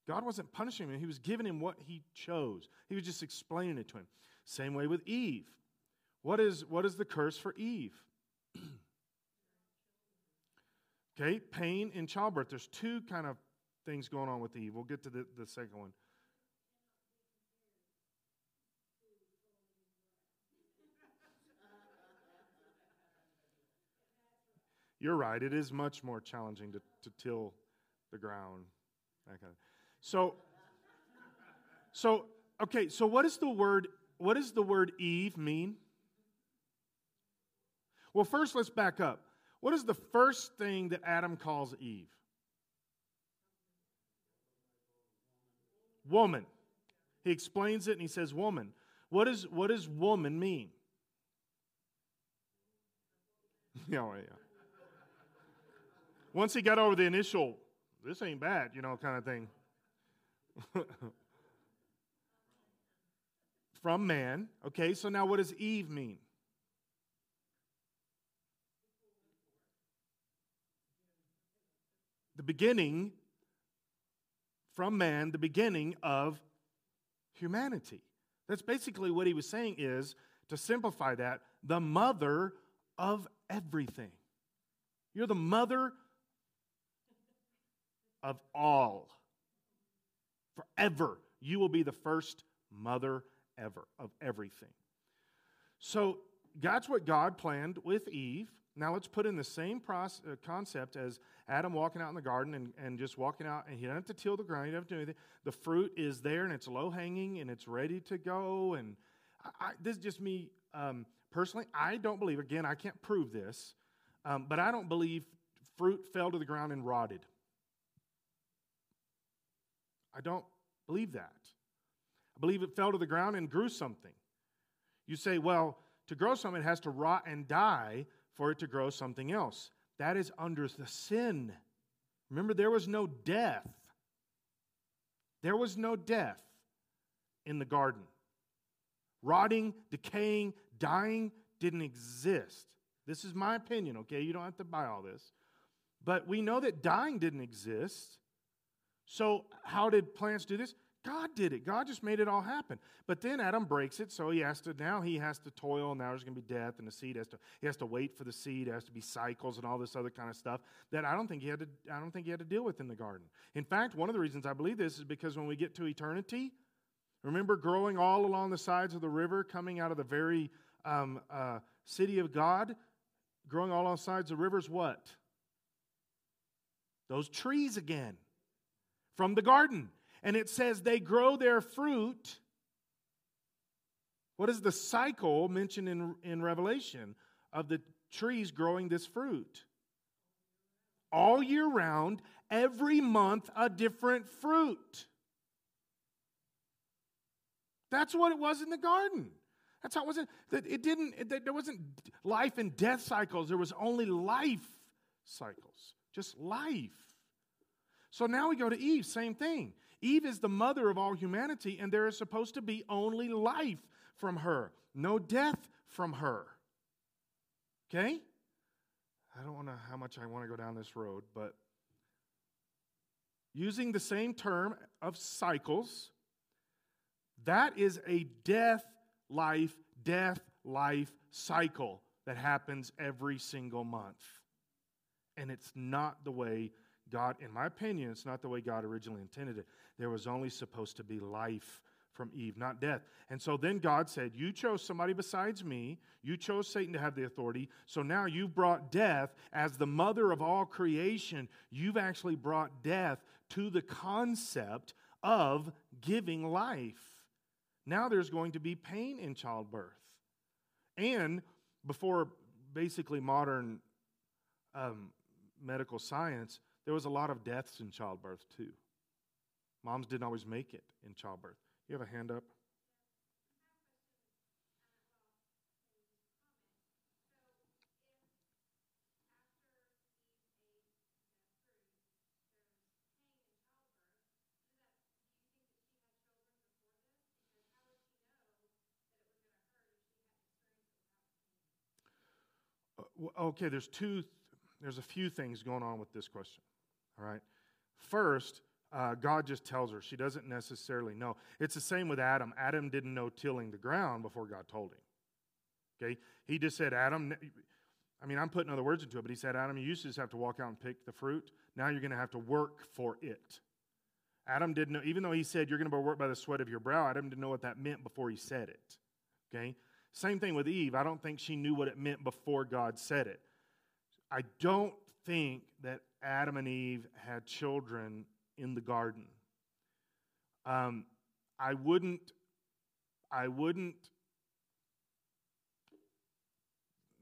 God wasn't punishing him, he was giving him what he chose. He was just explaining it to him. Same way with Eve. What is, what is the curse for Eve? Okay, pain in childbirth. There's two kind of things going on with Eve. We'll get to the, the second one. You're right. It is much more challenging to, to till the ground. So, so okay. So what is the word? What does the word Eve mean? Well, first let's back up. What is the first thing that Adam calls Eve? Woman. He explains it and he says, Woman. What, is, what does woman mean? yeah, yeah. Once he got over the initial, this ain't bad, you know, kind of thing. From man. Okay, so now what does Eve mean? The beginning from man, the beginning of humanity. That's basically what he was saying is, to simplify that, the mother of everything. You're the mother of all. Forever, you will be the first mother ever of everything. So, that's what God planned with Eve. Now, let's put in the same process, uh, concept as Adam walking out in the garden and, and just walking out, and he doesn't have to till the ground, he doesn't have to do anything. The fruit is there and it's low hanging and it's ready to go. And I, I, this is just me um, personally. I don't believe, again, I can't prove this, um, but I don't believe fruit fell to the ground and rotted. I don't believe that. I believe it fell to the ground and grew something. You say, well, to grow something, it has to rot and die for it to grow something else. That is under the sin. Remember, there was no death. There was no death in the garden. Rotting, decaying, dying didn't exist. This is my opinion, okay? You don't have to buy all this. But we know that dying didn't exist. So, how did plants do this? God did it. God just made it all happen. But then Adam breaks it, so he has to now he has to toil. And now there's going to be death, and the seed has to he has to wait for the seed. It has to be cycles and all this other kind of stuff that I don't think he had to I don't think he had to deal with in the garden. In fact, one of the reasons I believe this is because when we get to eternity, remember growing all along the sides of the river, coming out of the very um, uh, city of God, growing all on sides of rivers. What? Those trees again from the garden. And it says they grow their fruit. What is the cycle mentioned in, in Revelation of the trees growing this fruit? All year round, every month, a different fruit. That's what it was in the garden. That's how it wasn't. That It didn't. It, there wasn't life and death cycles. There was only life cycles. Just life. So now we go to Eve, same thing. Eve is the mother of all humanity, and there is supposed to be only life from her, no death from her. Okay? I don't know how much I want to go down this road, but using the same term of cycles, that is a death, life, death, life cycle that happens every single month. And it's not the way God, in my opinion, it's not the way God originally intended it. There was only supposed to be life from Eve, not death. And so then God said, You chose somebody besides me. You chose Satan to have the authority. So now you've brought death as the mother of all creation. You've actually brought death to the concept of giving life. Now there's going to be pain in childbirth. And before basically modern um, medical science, there was a lot of deaths in childbirth, too. Moms didn't always make it in childbirth. You have a hand up? Uh, okay, there's two, there's a few things going on with this question. All right. First, uh, God just tells her. She doesn't necessarily know. It's the same with Adam. Adam didn't know tilling the ground before God told him. Okay? He just said, Adam, I mean, I'm putting other words into it, but he said, Adam, you used to just have to walk out and pick the fruit. Now you're going to have to work for it. Adam didn't know, even though he said you're going to work by the sweat of your brow, Adam didn't know what that meant before he said it. Okay? Same thing with Eve. I don't think she knew what it meant before God said it. I don't think that Adam and Eve had children in the garden. Um, I wouldn't, I wouldn't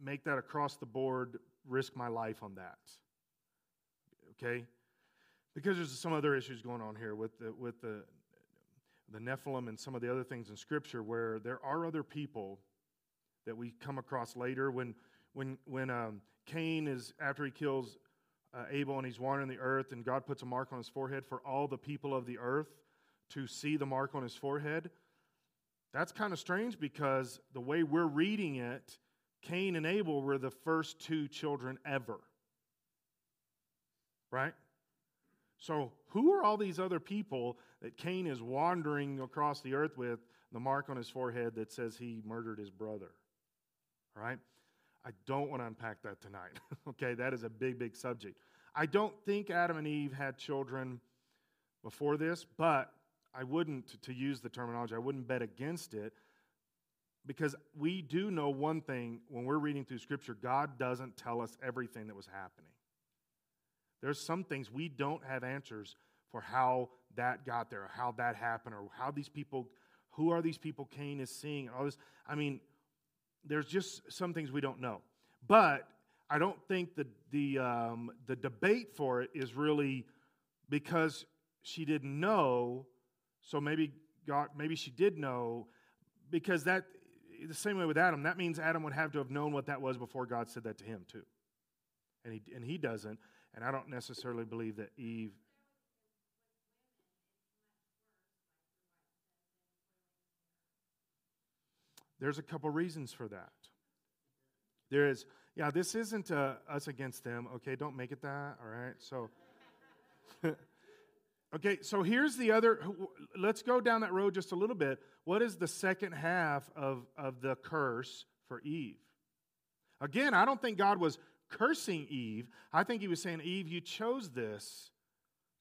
make that across the board, risk my life on that. Okay? Because there's some other issues going on here with the, with the, the Nephilim and some of the other things in Scripture where there are other people that we come across later. When, when, when um, Cain is, after he kills uh, Abel and he's wandering the earth, and God puts a mark on his forehead for all the people of the earth to see the mark on his forehead. That's kind of strange because the way we're reading it, Cain and Abel were the first two children ever. Right? So, who are all these other people that Cain is wandering across the earth with the mark on his forehead that says he murdered his brother? Right? I don't want to unpack that tonight. okay, that is a big, big subject. I don't think Adam and Eve had children before this, but I wouldn't, to use the terminology, I wouldn't bet against it because we do know one thing when we're reading through Scripture God doesn't tell us everything that was happening. There's some things we don't have answers for how that got there, or how that happened, or how these people, who are these people Cain is seeing, and all this. I mean, there's just some things we don't know. But I don't think the, the, um, the debate for it is really because she didn't know, so maybe God, maybe she did know, because that, the same way with Adam, that means Adam would have to have known what that was before God said that to him, too. And he, and he doesn't, and I don't necessarily believe that Eve. There's a couple reasons for that. There is, yeah, this isn't uh, us against them. Okay, don't make it that. All right, so. okay, so here's the other. Let's go down that road just a little bit. What is the second half of, of the curse for Eve? Again, I don't think God was cursing Eve. I think he was saying, Eve, you chose this.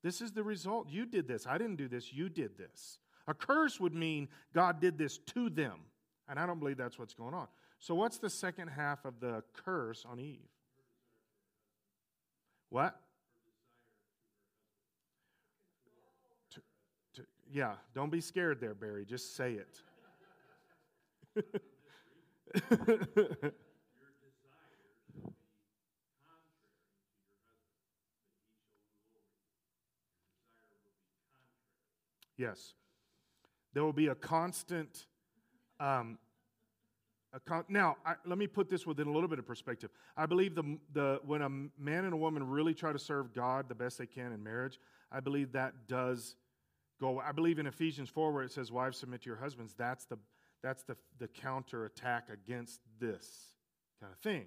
This is the result. You did this. I didn't do this. You did this. A curse would mean God did this to them. And I don't believe that's what's going on. So, what's the second half of the curse on Eve? What? To, to, yeah, don't be scared there, Barry. Just say it. Yes. There will be a constant. Um, now, I, let me put this within a little bit of perspective. I believe the, the, when a man and a woman really try to serve God the best they can in marriage, I believe that does go. I believe in Ephesians 4, where it says, Wives, submit to your husbands, that's the, that's the, the counter attack against this kind of thing.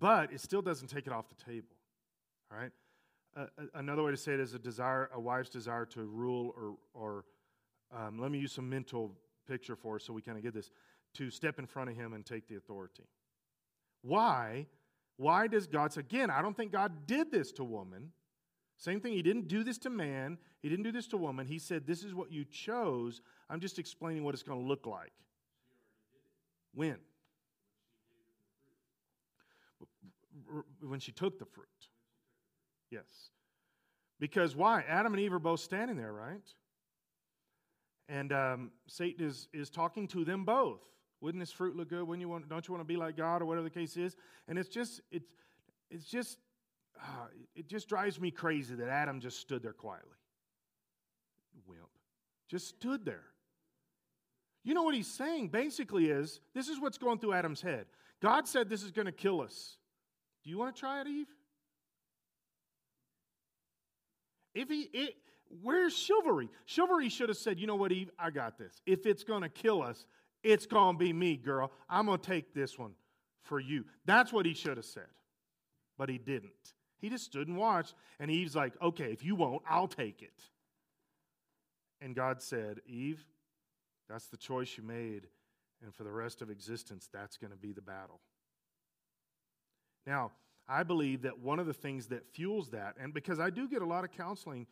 But it still doesn't take it off the table. All right? uh, another way to say it is a desire, a wife's desire to rule, or, or um, let me use some mental picture for us so we kind of get this to step in front of him and take the authority. Why? Why does God say, again, I don't think God did this to woman. Same thing, he didn't do this to man, he didn't do this to woman. He said, This is what you chose. I'm just explaining what it's going to look like. When? When she took the fruit. Yes. Because why? Adam and Eve are both standing there, right? And um, Satan is, is talking to them both. Wouldn't this fruit look good? When you want, don't you want to be like God or whatever the case is? And it's just, it's, it's just, uh, it just drives me crazy that Adam just stood there quietly. Wimp. Just stood there. You know what he's saying basically is this is what's going through Adam's head. God said this is going to kill us. Do you want to try it, Eve? If he, it, where's chivalry? Chivalry should have said, you know what, Eve, I got this. If it's going to kill us, it's going to be me, girl. I'm going to take this one for you. That's what he should have said. But he didn't. He just stood and watched, and Eve's like, okay, if you won't, I'll take it. And God said, Eve, that's the choice you made, and for the rest of existence, that's going to be the battle. Now, I believe that one of the things that fuels that, and because I do get a lot of counseling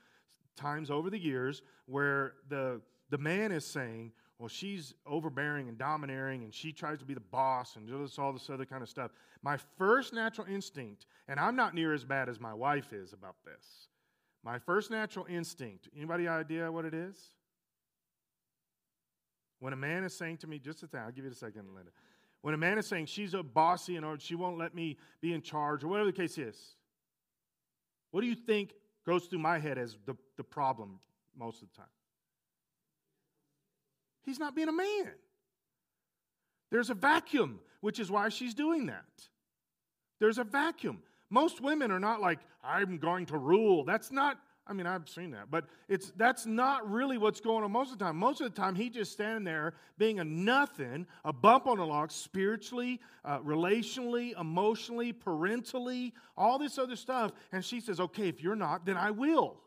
times over the years where the, the man is saying, well, she's overbearing and domineering, and she tries to be the boss and does all this other kind of stuff. My first natural instinct, and I'm not near as bad as my wife is about this. My first natural instinct, anybody idea what it is? When a man is saying to me, just a thing, I'll give you a second, Linda. When a man is saying she's a bossy and she won't let me be in charge, or whatever the case is, what do you think goes through my head as the, the problem most of the time? He's not being a man. There's a vacuum, which is why she's doing that. There's a vacuum. Most women are not like, I'm going to rule. That's not, I mean, I've seen that, but it's that's not really what's going on most of the time. Most of the time, he's just standing there being a nothing, a bump on the log, spiritually, uh, relationally, emotionally, parentally, all this other stuff. And she says, Okay, if you're not, then I will.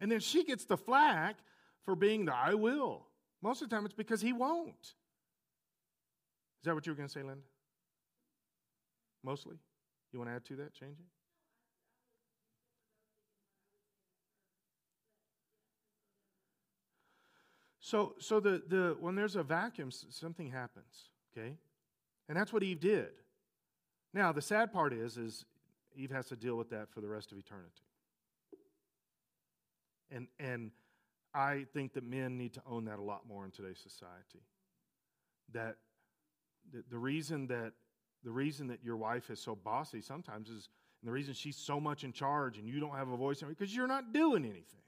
And then she gets the flack for being the I will. Most of the time, it's because he won't. Is that what you were going to say, Linda? Mostly? You want to add to that, change it? So, so the, the, when there's a vacuum, something happens, okay? And that's what Eve did. Now, the sad part is, is Eve has to deal with that for the rest of eternity. And, and I think that men need to own that a lot more in today's society. That the, the reason that the reason that your wife is so bossy sometimes is and the reason she's so much in charge and you don't have a voice because you're not doing anything.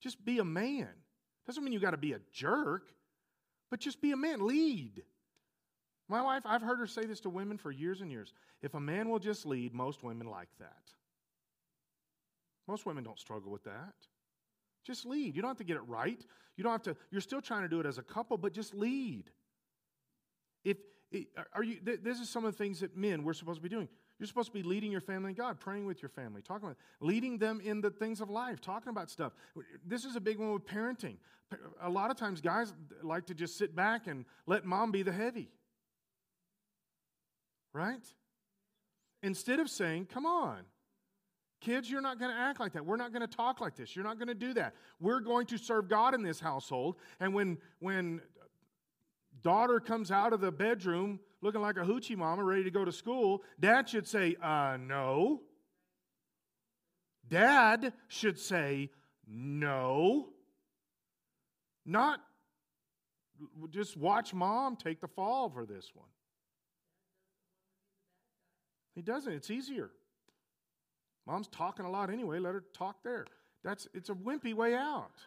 Just be a man. Doesn't mean you got to be a jerk, but just be a man. Lead. My wife, I've heard her say this to women for years and years. If a man will just lead, most women like that. Most women don't struggle with that. Just lead. You don't have to get it right. You don't have to, you're still trying to do it as a couple, but just lead. If, are you, this is some of the things that men, we're supposed to be doing. You're supposed to be leading your family in God, praying with your family, talking about leading them in the things of life, talking about stuff. This is a big one with parenting. A lot of times, guys like to just sit back and let mom be the heavy. Right? Instead of saying, come on, kids, you're not going to act like that. We're not going to talk like this. You're not going to do that. We're going to serve God in this household. And when, when daughter comes out of the bedroom looking like a hoochie mama ready to go to school, dad should say, uh, no. Dad should say, no. Not just watch mom take the fall for this one. He doesn't. It's easier. Mom's talking a lot anyway. Let her talk there. That's it's a wimpy way out.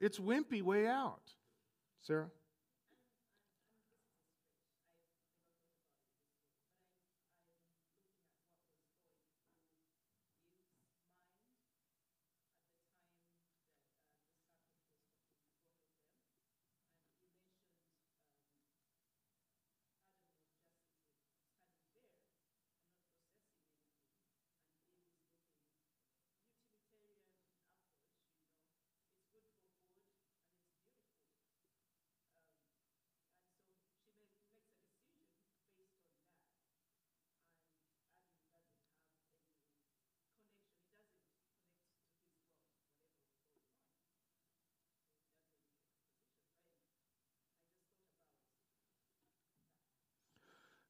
It's wimpy way out. Sarah?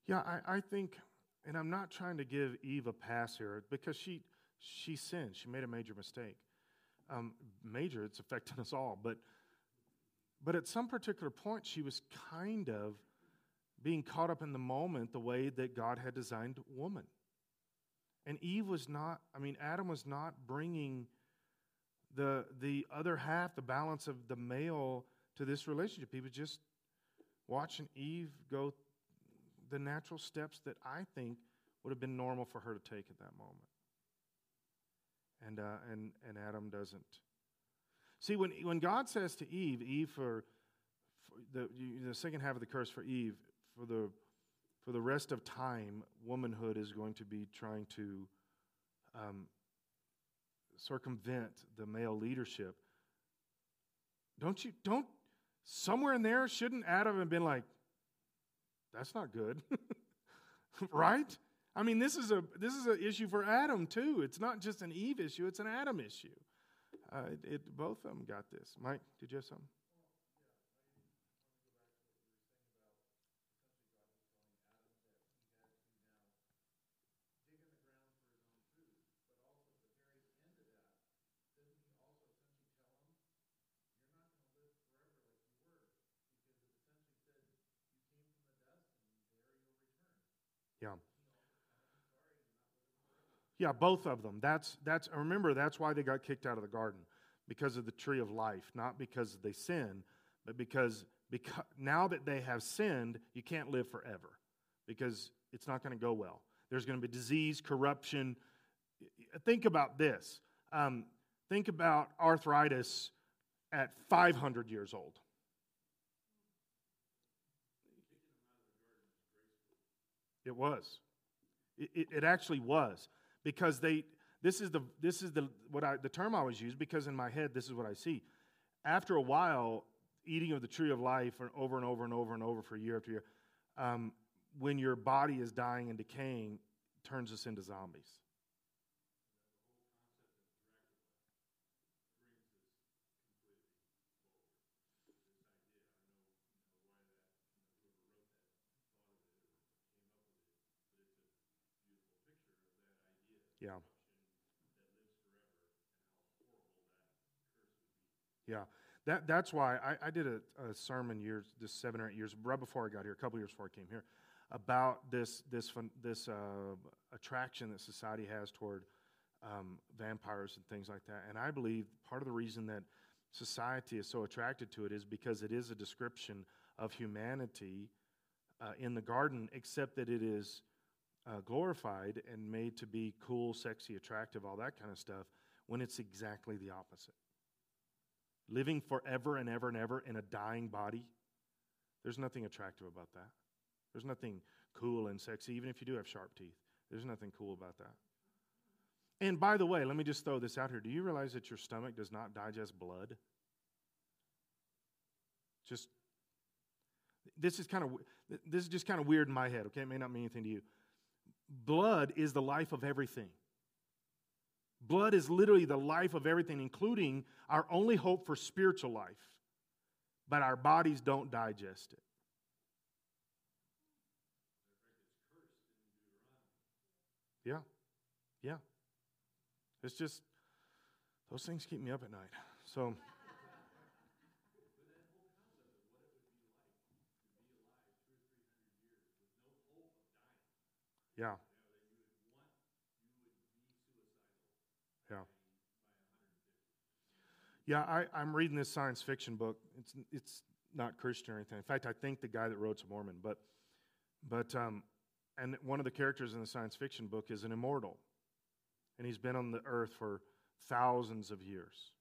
Yeah, I, I think, and I'm not trying to give Eve a pass here because she she sinned. She made a major mistake. Um, major, it's affecting us all. But but at some particular point, she was kind of being caught up in the moment the way that God had designed woman. And Eve was not, I mean, Adam was not bringing the, the other half, the balance of the male to this relationship. He was just watching Eve go the natural steps that I think would have been normal for her to take at that moment. And, uh, and, and Adam doesn't. See, when, when God says to Eve, Eve for, for the, the second half of the curse for Eve, for the, for the rest of time, womanhood is going to be trying to um, circumvent the male leadership. Don't you, don't, somewhere in there, shouldn't Adam have been like, that's not good. right? I mean, this is a this is an issue for Adam too. It's not just an Eve issue; it's an Adam issue. Uh, it, it, both of them got this. Mike, did you have something? Yeah. Yeah, both of them. That's that's remember that's why they got kicked out of the garden because of the tree of life, not because they sinned, but because because now that they have sinned, you can't live forever because it's not going to go well. There's going to be disease, corruption. Think about this. Um, think about arthritis at 500 years old. It was. It, it, it, actually was because they. This is the this is the what I the term I always use because in my head this is what I see. After a while, eating of the tree of life over and over and over and over for year after year, um, when your body is dying and decaying, turns us into zombies. Yeah. Yeah. That, that's why I, I did a, a, sermon years, this seven or eight years, right before I got here, a couple years before I came here, about this, this, this uh, attraction that society has toward um, vampires and things like that. And I believe part of the reason that society is so attracted to it is because it is a description of humanity uh, in the garden, except that it is uh, glorified and made to be cool, sexy, attractive, all that kind of stuff, when it's exactly the opposite. Living forever and ever and ever in a dying body, there's nothing attractive about that. There's nothing cool and sexy, even if you do have sharp teeth. There's nothing cool about that. And by the way, let me just throw this out here. Do you realize that your stomach does not digest blood? Just this is kind of this is just kind of weird in my head, okay? It may not mean anything to you. Blood is the life of everything. Blood is literally the life of everything, including our only hope for spiritual life. But our bodies don't digest it. Yeah. Yeah. It's just, those things keep me up at night. So. Yeah. Yeah. Yeah, I, I'm reading this science fiction book. It's, it's not Christian or anything. In fact, I think the guy that wrote's a Mormon. But, but um, and one of the characters in the science fiction book is an immortal. And he's been on the earth for thousands of years.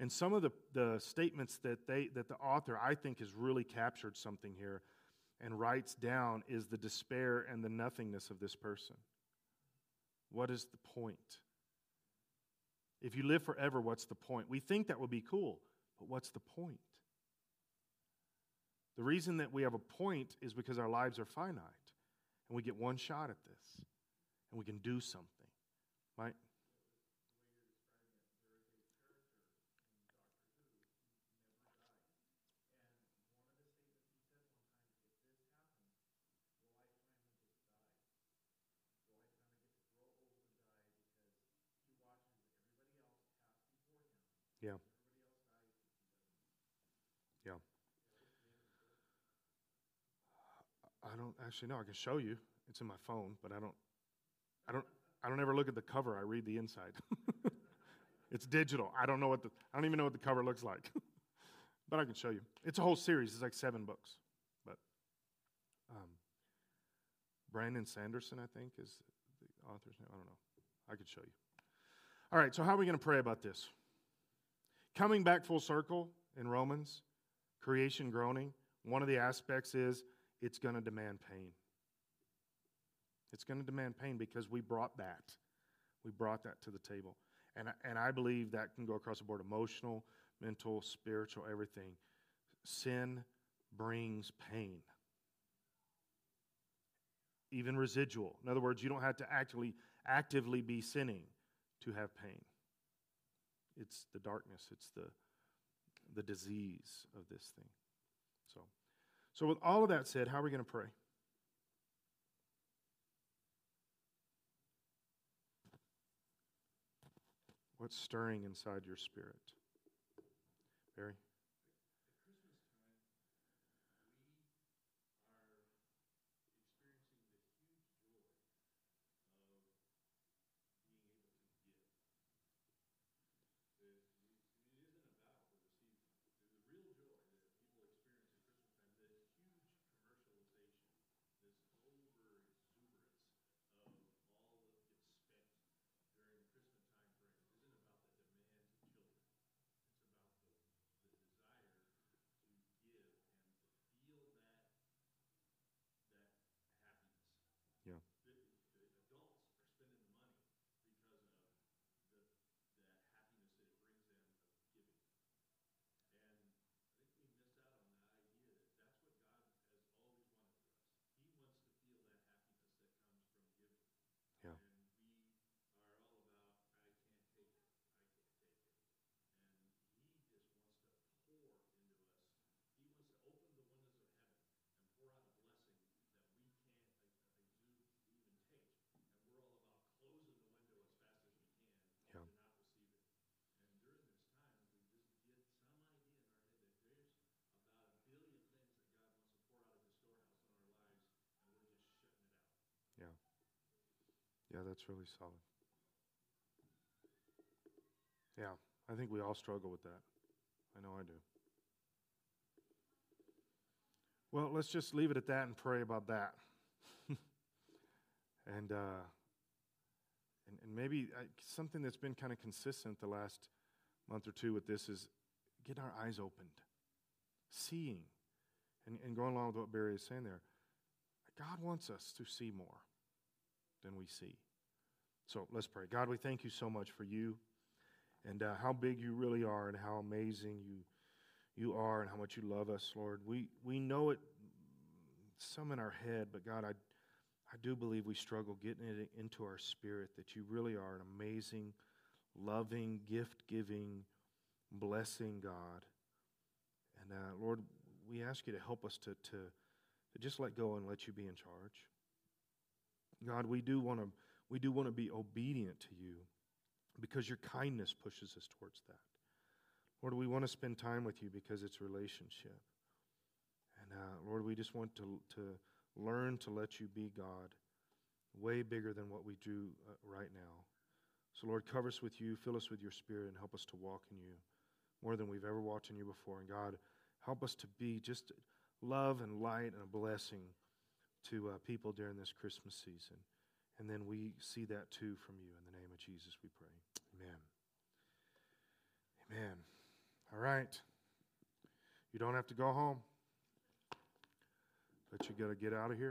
And some of the, the statements that, they, that the author, I think, has really captured something here and writes down is the despair and the nothingness of this person. What is the point? If you live forever, what's the point? We think that would be cool, but what's the point? The reason that we have a point is because our lives are finite and we get one shot at this and we can do something, right? Yeah. Yeah. I don't actually know. I can show you. It's in my phone, but I don't. I don't. I don't ever look at the cover. I read the inside. it's digital. I don't know what the. I don't even know what the cover looks like. but I can show you. It's a whole series. It's like seven books. But um, Brandon Sanderson, I think, is the author's name. I don't know. I could show you. All right. So how are we going to pray about this? Coming back full circle in Romans, creation groaning, one of the aspects is it's going to demand pain. It's going to demand pain because we brought that. We brought that to the table. And, and I believe that can go across the board emotional, mental, spiritual, everything. Sin brings pain. even residual. In other words, you don't have to actually actively be sinning to have pain. It's the darkness, it's the, the disease of this thing. So, so, with all of that said, how are we going to pray? What's stirring inside your spirit? Barry? Yeah, that's really solid. Yeah, I think we all struggle with that. I know I do. Well, let's just leave it at that and pray about that. and, uh, and, and maybe I, something that's been kind of consistent the last month or two with this is getting our eyes opened, seeing, and, and going along with what Barry is saying there. God wants us to see more than we see. So let's pray. God, we thank you so much for you and uh, how big you really are and how amazing you, you are and how much you love us, Lord. We, we know it some in our head, but God, I, I do believe we struggle getting it into our spirit that you really are an amazing, loving, gift giving, blessing God. And uh, Lord, we ask you to help us to, to, to just let go and let you be in charge. God, we do want to we do want to be obedient to you because your kindness pushes us towards that. Lord, we want to spend time with you because it's relationship. And uh, Lord, we just want to, to learn to let you be God way bigger than what we do uh, right now. So, Lord, cover us with you, fill us with your spirit, and help us to walk in you more than we've ever walked in you before. And God, help us to be just love and light and a blessing to uh, people during this Christmas season. And then we see that too from you. In the name of Jesus, we pray. Amen. Amen. All right. You don't have to go home, but you got to get out of here.